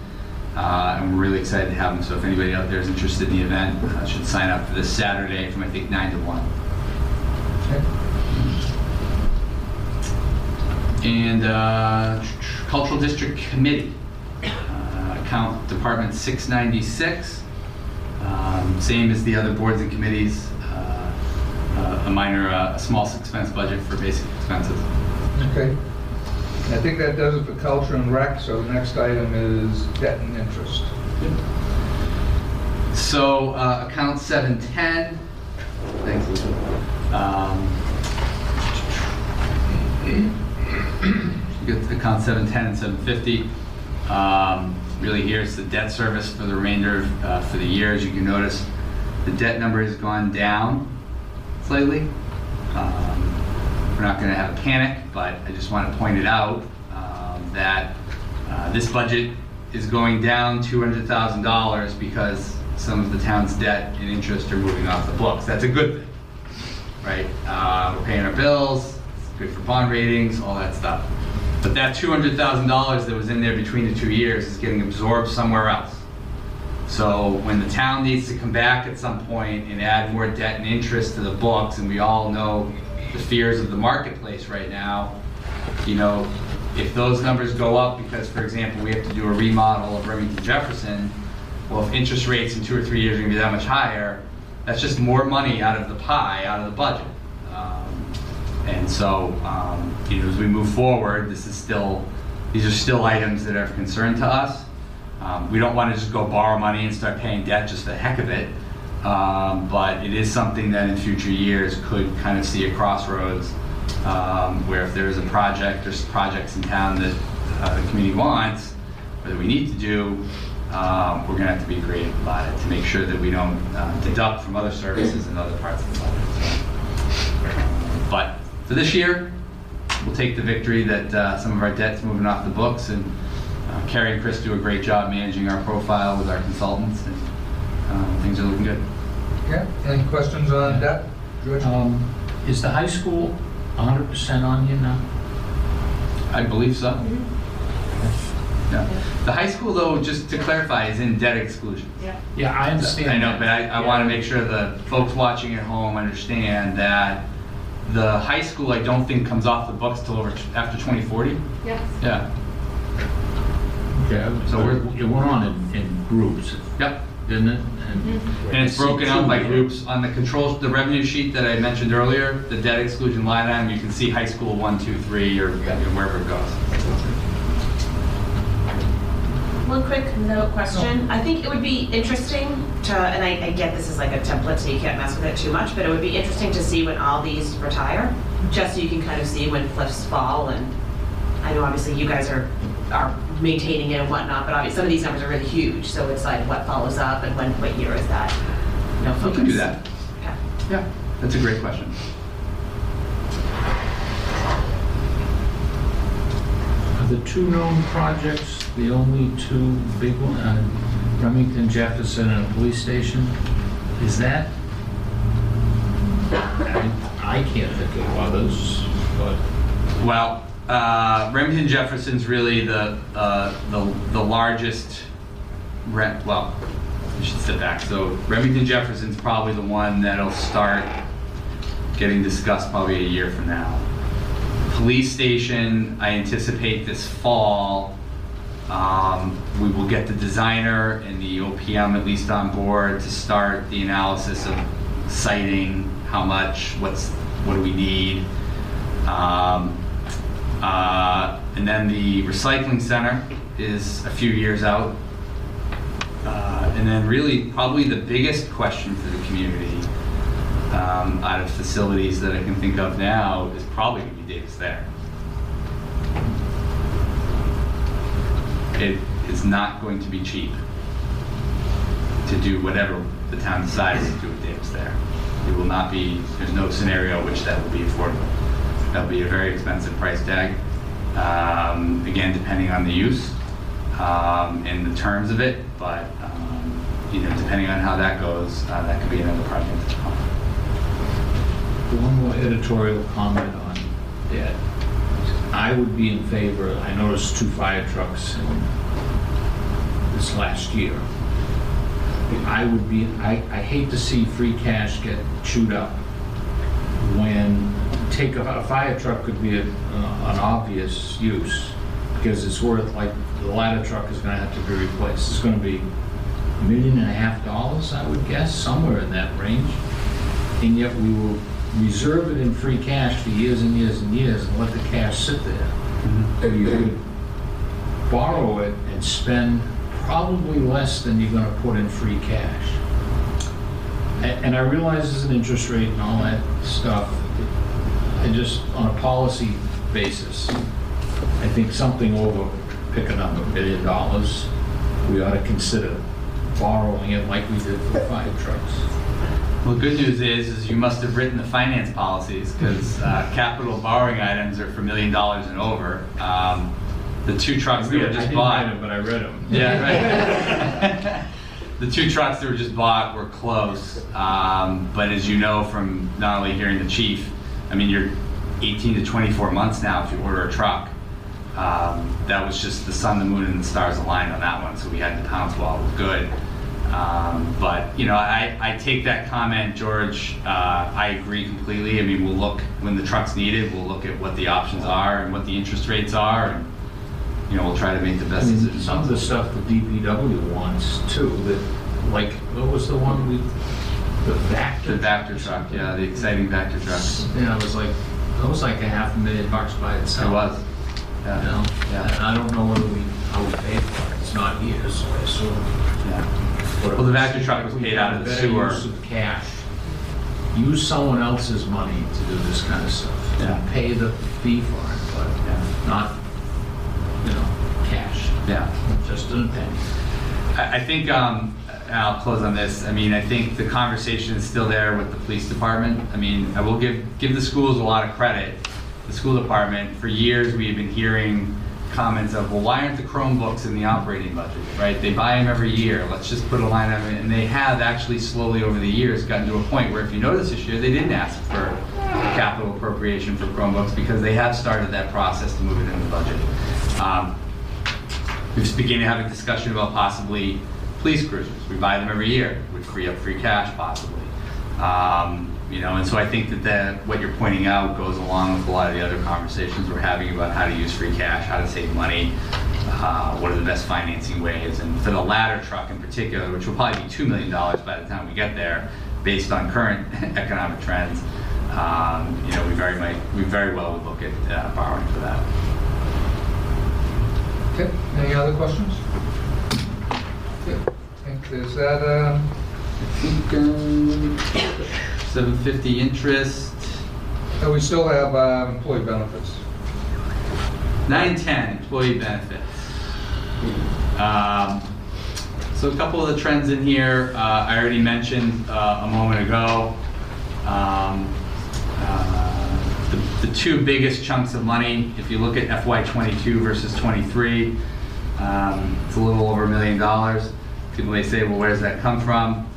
Speaker 5: Uh, And we're really excited to have him. So if anybody out there is interested in the event, uh, should sign up for this Saturday from, I think, 9 to 1. Okay. And uh, Cultural District Committee, account Department 696, um, same as the other boards and committees, uh, uh, a minor, uh, a small expense budget for basic expenses.
Speaker 1: Okay. I think that does it for culture and rec, so the next item is debt and interest.
Speaker 5: So, uh, account 710, thanks, Lisa. Um, You get account 710 and 750. Um, Really, here. It's the debt service for the remainder, of, uh, for the year. As you can notice, the debt number has gone down slightly. Um, We're not going to have a panic, but I just want to point it out um, that uh, this budget is going down $200,000 because some of the town's debt and interest are moving off the books. That's a good thing, right? Uh, We're paying our bills, it's good for bond ratings, all that stuff. But that $200,000 that was in there between the two years is getting absorbed somewhere else. So when the town needs to come back at some point and add more debt and interest to the books, and we all know the fears of the marketplace right now, you know, if those numbers go up because, for example, we have to do a remodel of Remington Jefferson, well, if interest rates in two or three years are gonna be that much higher, that's just more money out of the pie, out of the budget. Um, And so, um, you know, as we move forward, this is still, these are still items that are of concern to us. Um, We don't want to just go borrow money and start paying debt just for the heck of it. Um, But it is something that in future years could kind of see a crossroads um, where if there is a project, there's projects in town that uh, the community wants, or that we need to do, um, we're gonna have to be creative about it to make sure that we don't uh, deduct from other services in other parts of the budget. So, But for this year, we'll take the victory that uh, some of our debt's moving off the books, and uh, Kerri and Chris do a great job managing our profile with our consultants, and um, things are looking good.
Speaker 1: Yeah, any questions on debt? George?
Speaker 2: Um, Is the high school 100% on you now?
Speaker 5: I believe so. Yeah. The high school, though, just to clarify, is in debt exclusion.
Speaker 6: Yeah.
Speaker 2: Yeah, I understand.
Speaker 5: I know, but I, I
Speaker 2: Yeah.
Speaker 5: want to make sure the folks watching at home understand that the high school, I don't think comes off the books till over, after 2040.
Speaker 9: Yes.
Speaker 5: Yeah.
Speaker 2: Okay,
Speaker 5: So
Speaker 2: so
Speaker 5: we're-
Speaker 2: we're, it went on in, in groups,
Speaker 5: Yep.
Speaker 2: didn't it? And mm-hmm.
Speaker 5: And it's broken out by groups. On the controls, the revenue sheet that I mentioned earlier, the debt exclusion line item, you can see high school one, two, three, or wherever it goes.
Speaker 6: One quick note question. I think it would be interesting to, and I, I get this is like a template, so you can't mess with it too much, but it would be interesting to see when all these retire, just so you can kind of see when cliffs fall, and I know obviously you guys are, are maintaining it and whatnot, but obviously some of these numbers are really huge, so it's like what follows up and when, what year is that? You know,
Speaker 5: We can do that.
Speaker 6: Okay.
Speaker 5: Yeah, that's a great question.
Speaker 2: Are the two known projects the only two big? Uh, Remington Jefferson and a police station? Is that? I I can't think of others, but
Speaker 5: Well, uh, Remington Jefferson's really the, uh, the, the largest rent, well, I should step back. So Remington Jefferson's probably the one that'll start getting discussed probably a year from now. Police station, I anticipate this fall, um, we will get the designer and the OPM at least on board to start the analysis of siting, how much, what's, what do we need? Um, uh, And then the recycling center is a few years out. Uh, And then really, probably the biggest question for the community, um, out of facilities that I can think of now, is probably gonna be Davis Thayer. It is not going to be cheap to do whatever the town decides to do with Davis Thayer. It will not be, there's no scenario which that will be affordable. That'll be a very expensive price tag. Um, again, depending on the use, um, and the terms of it, but, um, you know, depending on how that goes, uh, that could be another project.
Speaker 2: One more editorial comment on that. I would be in favor, I noticed two fire trucks in this last year. I would be, I, I hate to see free cash get chewed up when, take a, a fire truck could be a, uh, an obvious use, because it's worth, like, the ladder truck is gonna have to be replaced. It's gonna be a million and a half dollars, I would guess, somewhere in that range. And yet we will reserve it in free cash for years and years and years and let the cash sit there. And you mm-hmm. could borrow it and spend probably less than you're gonna put in free cash. A- And I realize there's an interest rate and all that stuff. And just on a policy basis, I think something over, picking up a number, million dollars, we ought to consider borrowing it like we did for fire trucks.
Speaker 5: Well, good news is, is you must have written the finance policies, because, uh, capital borrowing items are for million dollars and over. Um, the two trucks that were just
Speaker 2: didn't
Speaker 5: bought.
Speaker 2: them, but I read them.
Speaker 5: Yeah, right. The two trucks that were just bought were close, um, but as you know from not only hearing the chief, I mean, you're 18 to 24 months now if you order a truck. Um, that was just the sun, the moon, and the stars aligned on that one, so we had to pounce while it was good. Um, but, you know, I, I take that comment, George, uh, I agree completely. I mean, we'll look, when the truck's needed, we'll look at what the options are and what the interest rates are, and, you know, we'll try to make the
Speaker 2: I
Speaker 5: best
Speaker 2: mean,
Speaker 5: decision.
Speaker 2: some of the stuff the DPW wants too, that, like, what was the one we, the Vactor?
Speaker 5: The Vactor truck, yeah, the exciting Vactor truck.
Speaker 2: Yeah, it was like, that was like a half a million bucks by itself.
Speaker 5: It was.
Speaker 2: You
Speaker 5: Yeah,
Speaker 2: know,
Speaker 5: Yeah.
Speaker 2: and I don't know whether we, how we paid for it, it's not here, so I assume.
Speaker 5: yeah. Well, the vacuum truck was paid out of the
Speaker 2: better
Speaker 5: sewer.
Speaker 2: use of cash. Use someone else's money to do this kind of stuff.
Speaker 5: Yeah.
Speaker 2: And pay the fee for it, but
Speaker 5: Yeah.
Speaker 2: not, you know, cash,
Speaker 5: Yeah.
Speaker 2: just an opinion.
Speaker 5: I, I think, um, and I'll close on this, I mean, I think the conversation is still there with the police department. I mean, I will give, give the schools a lot of credit. The school department, for years, we've been hearing comments of, well, why aren't the Chromebooks in the operating budget, right? They buy them every year, let's just put a line on it. And they have actually slowly over the years gotten to a point where if you notice this year, they didn't ask for capital appropriation for Chromebooks because they have started that process to move it in the budget. Um, We've just beginning to have a discussion about possibly police cruisers. We buy them every year, would free up free cash possibly. Um, You know, and so I think that that, what you're pointing out goes along with a lot of the other conversations we're having about how to use free cash, how to save money, uh, what are the best financing ways. And for the ladder truck in particular, which will probably be $2 million by the time we get there, based on current economic trends, um, you know, we very might, we very well would look at uh, borrowing for that.
Speaker 1: Okay, any other questions? Okay, I think there's that, um,
Speaker 5: I think, um, 750 interest,
Speaker 1: and we still have uh, employee benefits.
Speaker 5: 910 employee benefits. Um, So a couple of the trends in here, uh, I already mentioned uh, a moment ago. Um, uh, The the two biggest chunks of money, if you look at FY '22 versus '23, it's a little over a million dollars. People may say, well, where does that come from?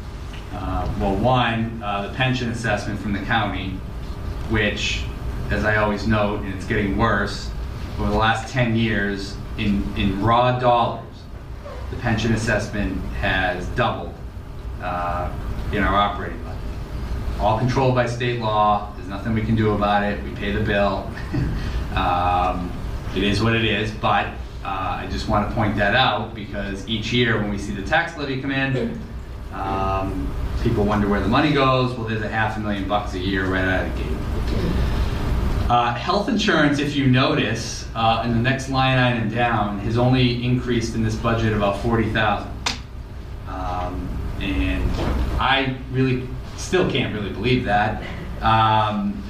Speaker 5: Uh, Well, one, uh, the pension assessment from the county, which, as I always note, and it's getting worse, over the last 10 years, in, in raw dollars, the pension assessment has doubled uh, in our operating budget. All controlled by state law, there's nothing we can do about it, we pay the bill. Um, It is what it is, but uh, I just want to point that out because each year when we see the tax levy come in, um, people wonder where the money goes. Well, there's a half a million bucks a year right out of the gate. Uh, health insurance, if you notice, uh, in the next line item down, has only increased in this budget about forty thousand. Um, and I really still can't really believe that. Um,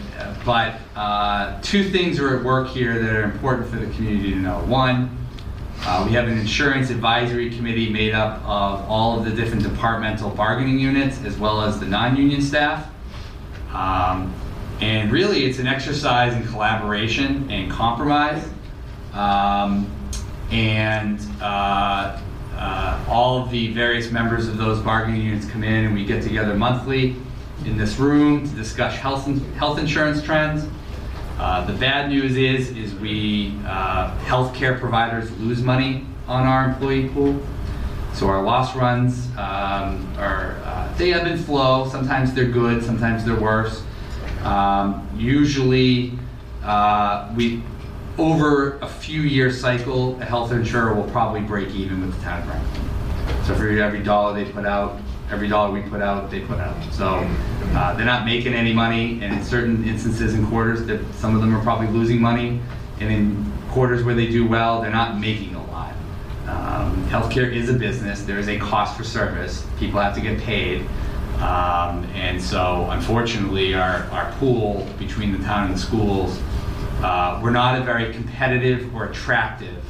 Speaker 5: but uh, two things are at work here that are important for the community to know. One, uh, we have an insurance advisory committee made up of all of the different departmental bargaining units as well as the non-union staff. Um, and really, it's an exercise in collaboration and compromise. Um, and uh, uh, all of the various members of those bargaining units come in and we get together monthly in this room to discuss health, health insurance trends. Uh, the bad news is, is we, uh, healthcare providers lose money on our employee pool. So our loss runs um, are, uh, they ebb and flow. Sometimes they're good, sometimes they're worse. Um, usually, uh, we, over a few year cycle, a health insurer will probably break even with the town of Franklin. So for every dollar they put out, every dollar we put out, they put out. So uh, they're not making any money, and in certain instances in quarters, that some of them are probably losing money, and in quarters where they do well, they're not making a lot. Um, healthcare is a business. There is a cost for service. People have to get paid. Um, and so, unfortunately, our, our pool between the town and the schools, uh, we're not a very competitive or attractive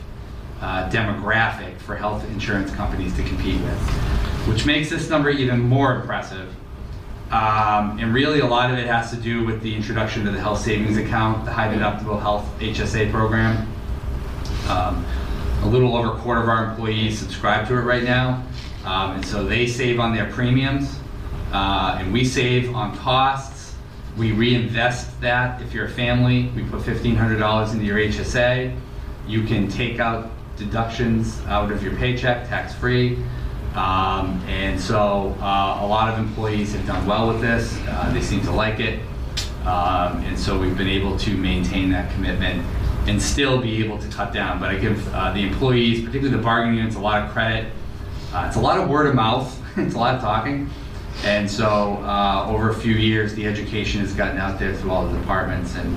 Speaker 5: uh, demographic for health insurance companies to compete with, which makes this number even more impressive. Um, and really, a lot of it has to do with the introduction to the health savings account, the high deductible health HSA program. Um, a little over a quarter of our employees subscribe to it right now. Um, and so they save on their premiums, uh, and we save on costs. We reinvest that. If you're a family, we put $1,500 into your HSA. You can take out deductions out of your paycheck, tax-free. Um, and so uh, a lot of employees have done well with this. Uh, they seem to like it. Um, and so we've been able to maintain that commitment and still be able to cut down. But I give uh, the employees, particularly the bargaining units, a lot of credit. Uh, it's a lot of word of mouth. it's a lot of talking. And so uh, over a few years, the education has gotten out there through all the departments. And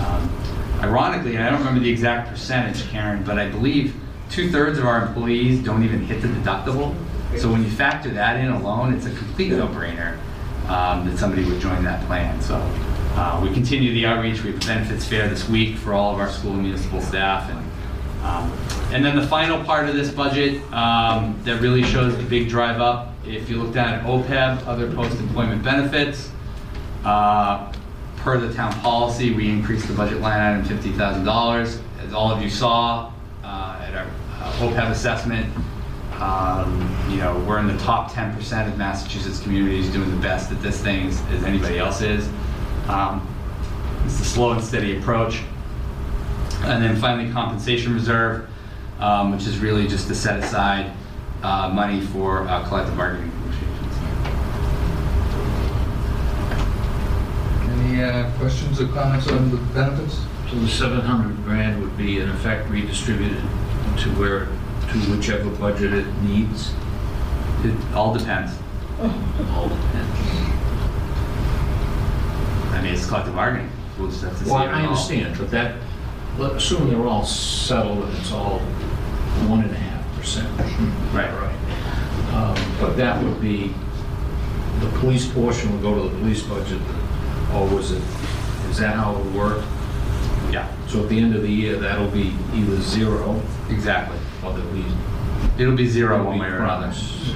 Speaker 5: um, ironically, and I don't remember the exact percentage, Karen, but I believe two thirds of our employees don't even hit the deductible. So when you factor that in alone, it's a complete no-brainer um, that somebody would join that plan. So uh, we continue the outreach. We have a benefits fair this week for all of our school and municipal staff. And, um, and then the final part of this budget um, that really shows the big drive up, if you look down at OPEB, other post-employment benefits, uh, per the town policy, we increased the budget line item $50,000. As all of you saw uh, at our uh, OPEB assessment, um, you know, we're in the top 10% of Massachusetts communities doing the best at this thing as, as anybody else is. Um, it's a slow and steady approach. And then finally, compensation reserve, um, which is really just to set aside uh, money for uh, collective bargaining
Speaker 1: Any uh, questions or comments on the benefits?
Speaker 2: So the 700 grand would be in effect redistributed to where, to whichever budget it needs?
Speaker 5: It all depends.
Speaker 2: All depends.
Speaker 5: I mean, it's collective bargaining. We'll just have to see.
Speaker 2: Well,
Speaker 5: it
Speaker 2: I
Speaker 5: all.
Speaker 2: understand, but that, let- assume they're all settled and it's all one and a half percent.
Speaker 5: Right.
Speaker 2: Right. Um, But that would be, the police portion would go to the police budget, or was it, is that how it would work?
Speaker 5: Yeah,
Speaker 2: So at the end of the year, that'll be either zero,
Speaker 5: exactly.
Speaker 2: or there'll be.
Speaker 5: It'll be zero one way or another.
Speaker 2: promise.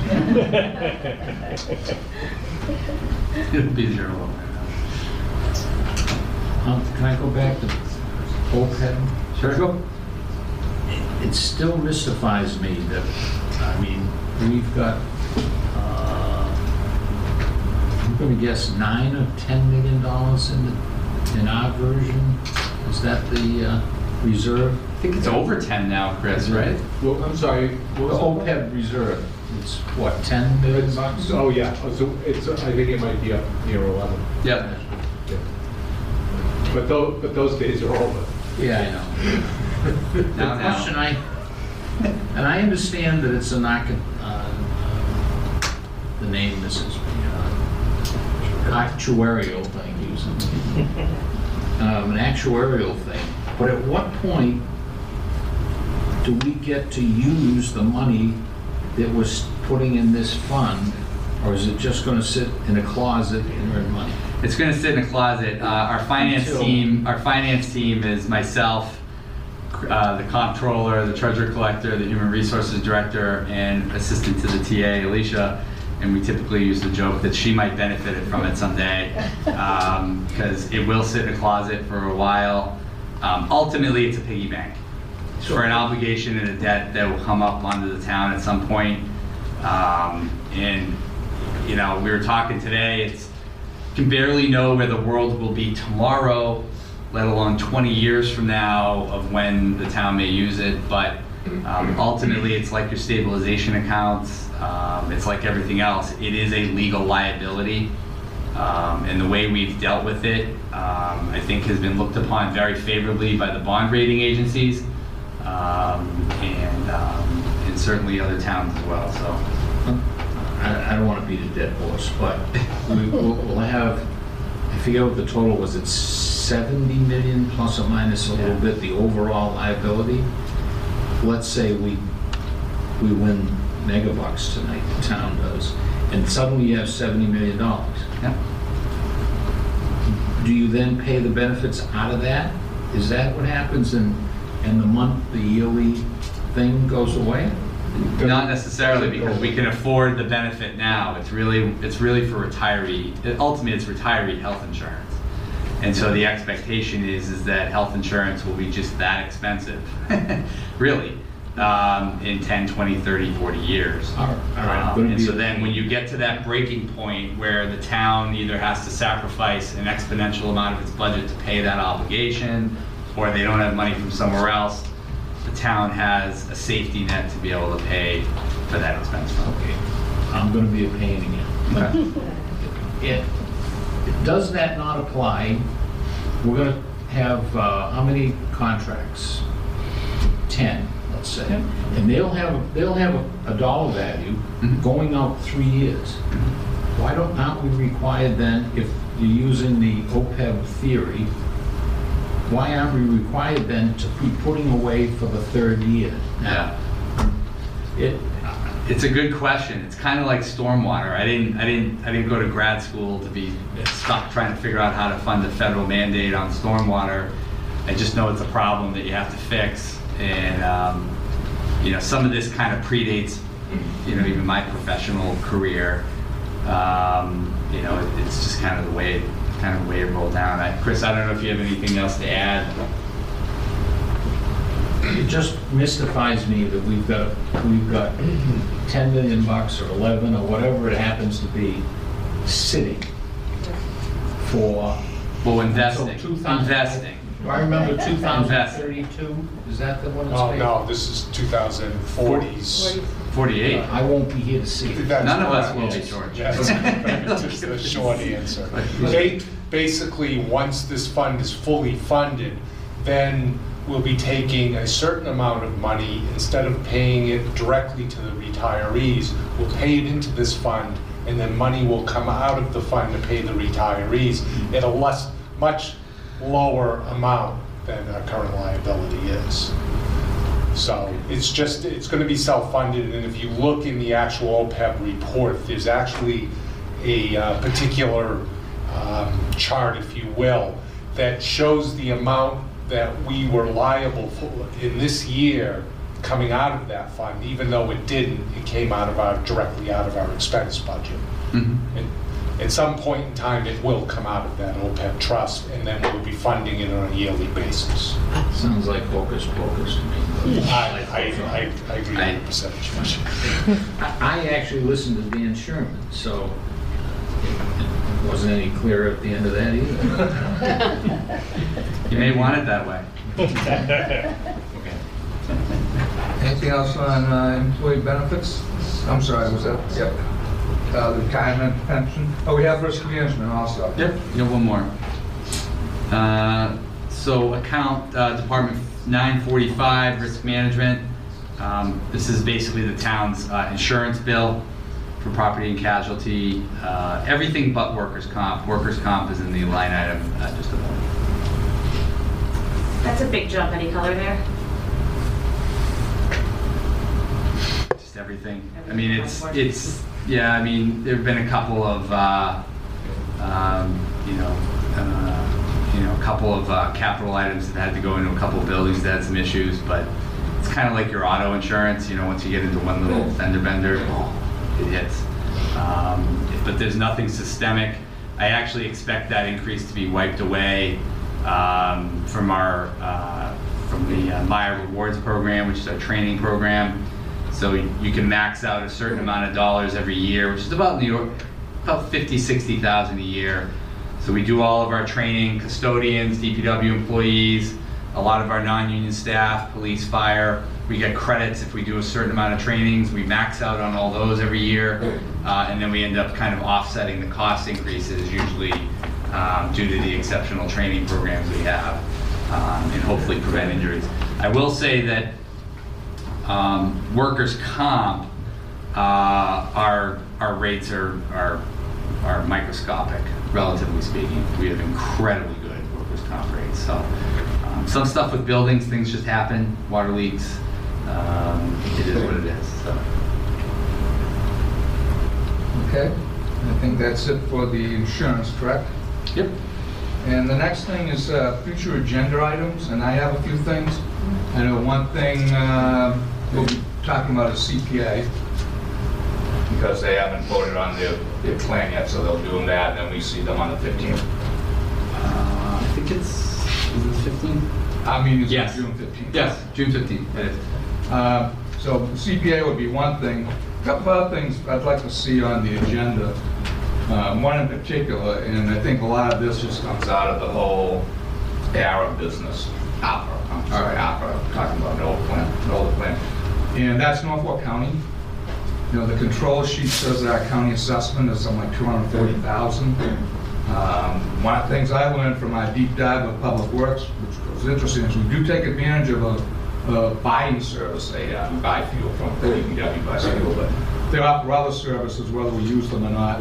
Speaker 5: It'll be zero one way or another.
Speaker 2: Um, Can I go back to OPEB?
Speaker 5: Sure, go.
Speaker 2: It still mystifies me that, I mean, we've got, uh, I'm gonna guess nine or 10 million dollars in the, in our version? Is that the uh, reserve?
Speaker 5: I think it's over 10 now, Chris, right?
Speaker 11: Well, I'm sorry.
Speaker 2: The
Speaker 11: what was
Speaker 2: OPEB reserve, it's what, 10 million bucks?
Speaker 11: Oh, yeah, Oh, so it's, I think it might be up near 11.
Speaker 5: Yep.
Speaker 11: But those, but those days are over.
Speaker 2: Yeah, I know. The
Speaker 5: Now, now.
Speaker 2: question I, and I understand that it's an, archi- uh, the name this is, uh, actuarial, thank you, um, an actuarial thing, but at what point do we get to use the money that was putting in this fund Or is it just gonna sit in a closet and earn money?
Speaker 5: It's gonna sit in a closet. Uh, our finance
Speaker 2: Until-
Speaker 5: team, our finance team is myself, uh, the comptroller, the treasurer collector, the human resources director, and assistant to the TA, Alicia. And we typically use the joke that she might benefit from it someday, because it will sit in a closet for a while. Um, ultimately, it's a piggy bank for an obligation and a debt that will come up onto the town at some point. Um, and, you know, we were talking today, it's, can barely know where the world will be tomorrow, let alone 20 years from now of when the town may use it. But um, ultimately, it's like your stabilization accounts. Um, it's like everything else. It is a legal liability. Um, and the way we've dealt with it, um, I think, has been looked upon very favorably by the bond rating agencies um, and, um, and certainly other towns as well. So.
Speaker 2: I, I don't wanna beat a dead horse, but we, we'll we'll have, I forget what the total was, it's 70 million plus or minus a little bit, the overall liability. Let's say we, we win megabucks tonight, the town does, and suddenly you have 70 million dollars.
Speaker 5: Yeah.
Speaker 2: Do you then pay the benefits out of that? Is that what happens and, and the month, the yearly thing goes away?
Speaker 5: Not necessarily, because we can afford the benefit now. It's really, it's really for retiree, ultimately, it's retiree health insurance. And so the expectation is, is that health insurance will be just that expensive, really, um, in 10, 20, 30, 40 years.
Speaker 2: All right, all right,
Speaker 5: Um, And so then, when you get to that breaking point where the town either has to sacrifice an exponential amount of its budget to pay that obligation, or they don't have money from somewhere else, the town has a safety net to be able to pay for that expense from.
Speaker 2: Okay, I'm gonna be a pain again. It, does that not apply? We're gonna have, uh, how many contracts? Ten, let's say. And they'll have, they'll have a- a dollar value
Speaker 5: Mhm.
Speaker 2: going out three years. Why don't, aren't we required then, if you're using the OPEB theory, why aren't we required then to be putting away for the third year?
Speaker 5: Yeah.
Speaker 2: It,
Speaker 5: It's a good question. It's kind of like stormwater. I didn't, I didn't, I didn't go to grad school to be stuck trying to figure out how to fund a federal mandate on stormwater. I just know it's a problem that you have to fix. And, um, you know, some of this kind of predates, you know, even my professional career. Um, you know, it- it's just kind of the way, kind of the way it rolled down. I, Chris, I don't know if you have anything else to add.
Speaker 2: It just mystifies me that we've got, we've got 10 million bucks or 11 or whatever it happens to be sitting for.
Speaker 5: Well, investing,
Speaker 2: until 2000
Speaker 5: investing.
Speaker 2: Do I remember 2032? Is that the one that's
Speaker 12: Oh,
Speaker 2: paid?
Speaker 12: no, this is 2040s.
Speaker 5: 48.
Speaker 2: I won't be here to see it.
Speaker 12: That's
Speaker 5: None of us will be,
Speaker 12: yes.
Speaker 5: George.
Speaker 12: Yes, just the short answer. They, basically, once this fund is fully funded, then we'll be taking a certain amount of money, instead of paying it directly to the retirees, we'll pay it into this fund, and then money will come out of the fund to pay the retirees at a less, much lower amount than our current liability is. So it's just, it's going to be self-funded, and if you look in the actual OPEB report, there's actually a uh, particular um, chart, if you will, that shows the amount that we were liable for in this year coming out of that fund, even though it didn't, it came out of our, directly out of our expense budget.
Speaker 5: Mhm.
Speaker 12: And At some point in time, it will come out of that OPEB trust, and then we'll be funding it on a yearly basis.
Speaker 2: Sounds like hocus pocus to me.
Speaker 12: I, I, I I agree with the percentage.
Speaker 2: I I actually listened to Dan Sherman, so it wasn't any clearer at the end of that either.
Speaker 5: You may want it that way. Okay.
Speaker 1: Anything else on uh, employee benefits? I'm sorry, was that, yep. Uh, The retirement pension? Oh, we have risk management also.
Speaker 5: Yep, you have one more. Uh, So account, uh, Department 945, risk management. Um, This is basically the town's uh, insurance bill for property and casualty, uh, everything but workers' comp. Workers' comp is in the line item uh, just above.
Speaker 6: That's a big jump. Any color there?
Speaker 5: Just everything. I mean, it's, it's, yeah, I mean, there've been a couple of, uh, um, you know, uh, you know, a couple of uh, capital items that had to go into a couple of buildings that had some issues, but it's kind of like your auto insurance, you know, once you get into one little fender bender, it hits. Um, But there's nothing systemic. I actually expect that increase to be wiped away um, from our, uh, from the uh, MIIA Rewards Program, which is our training program. So you can max out a certain amount of dollars every year, which is about New York, about 50, 60,000 a year. So we do all of our training, custodians, DPW employees, a lot of our non-union staff, police, fire. We get credits if we do a certain amount of trainings. We max out on all those every year. Uh, and then we end up kind of offsetting the cost increases usually um, due to the exceptional training programs we have um, and hopefully prevent injuries. I will say that um, workers' comp, uh, our, our rates are, are, are microscopic, relatively speaking. We have incredibly good workers' comp rates. So um, some stuff with buildings, things just happen, water leaks. Um, it is what it is. So.
Speaker 1: Okay, I think that's it for the insurance, correct?
Speaker 5: Yep.
Speaker 1: And the next thing is uh, future agenda items, and I have a few things. I know one thing uh, we'll be talking about is CPA, because they haven't voted on their, their plan yet, so they'll do them that, and then we see them on the 15th.
Speaker 5: Uh, I think it's, is it 15?
Speaker 1: I mean, it's
Speaker 5: Yes.
Speaker 1: June 15th.
Speaker 5: Yes, June 15th. It is.
Speaker 1: Uh, So CPA would be one thing. A Couple other things I'd like to see on the agenda. Um, One in particular, and I think a lot of this just comes out of the whole Arab business. ARPA, I'm sorry, ARPA, talking about the old plan, the old plan. And that's Norfolk County. You know, the control sheet says that our county assessment is something like 240,000. Um, One of the things I learned from my deep dive of Public Works, which was interesting, is we do take advantage of a a buying service they have. Buy fuel from the DPW buys fuel, but there are other services, whether we use them or not.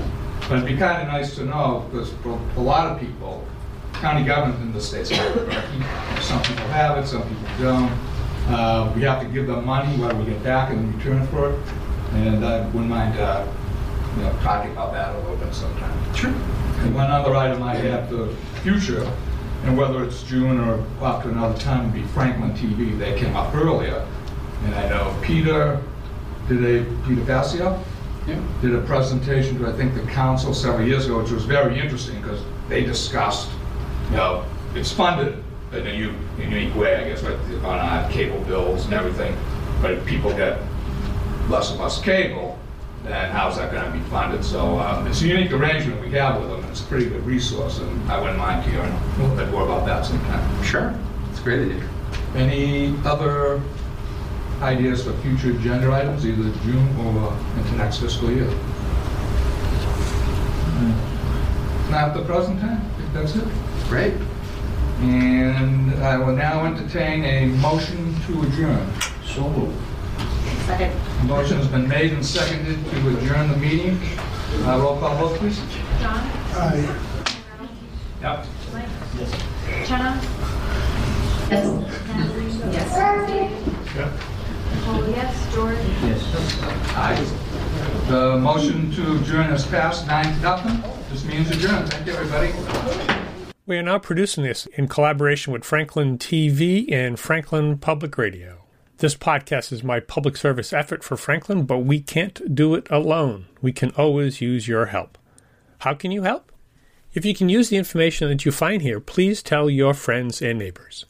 Speaker 1: But it'd be kind of nice to know, because for a lot of people, county government in the state's kind of murky. Some people have it, some people don't. Uh, We have to give them money, what do we get back in return for it? And I wouldn't mind, uh, you know, talking about that a little bit sometime. Sure. And one other item I have, the future, and whether it's June or to another time, would be Franklin TV. They came up earlier, and I know Peter, did a, Peter Fasciano?
Speaker 5: Yeah.
Speaker 1: Did a presentation to, I think, the council several years ago, which was very interesting, because they discussed, you know, it's funded in a u- unique way, I guess, right, on our cable bills and everything, but if people get less and less cable, then how's that gonna be funded? So, um, it's a unique arrangement we have with them, and it's a pretty good resource, and I wouldn't mind hearing a little bit more about that sometime.
Speaker 5: Sure. It's a great idea.
Speaker 1: Any other ideas for future agenda items, either June or into next fiscal year? Not at the present time, I think that's it.
Speaker 5: Great.
Speaker 1: And I will now entertain a motion to adjourn.
Speaker 2: So moved.
Speaker 6: Second.
Speaker 1: Motion has been made and seconded to adjourn the meeting. Uh, Roll call vote, please.
Speaker 3: John? Aye.
Speaker 1: Yep.
Speaker 3: Mike? Jenna?
Speaker 9: Yes.
Speaker 3: Natalie?
Speaker 6: Yes.
Speaker 3: Nicole, yes. George? Yes.
Speaker 1: Aye. The motion to adjourn has passed, nine to nothing. This means adjourned. Thank you, everybody.
Speaker 13: We are now producing this in collaboration with Franklin TV and Franklin Public Radio. This podcast is my public service effort for Franklin, but we can't do it alone. We can always use your help. How can you help? If you can use the information that you find here, please tell your friends and neighbors.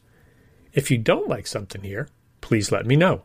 Speaker 13: If you don't like something here, please let me know.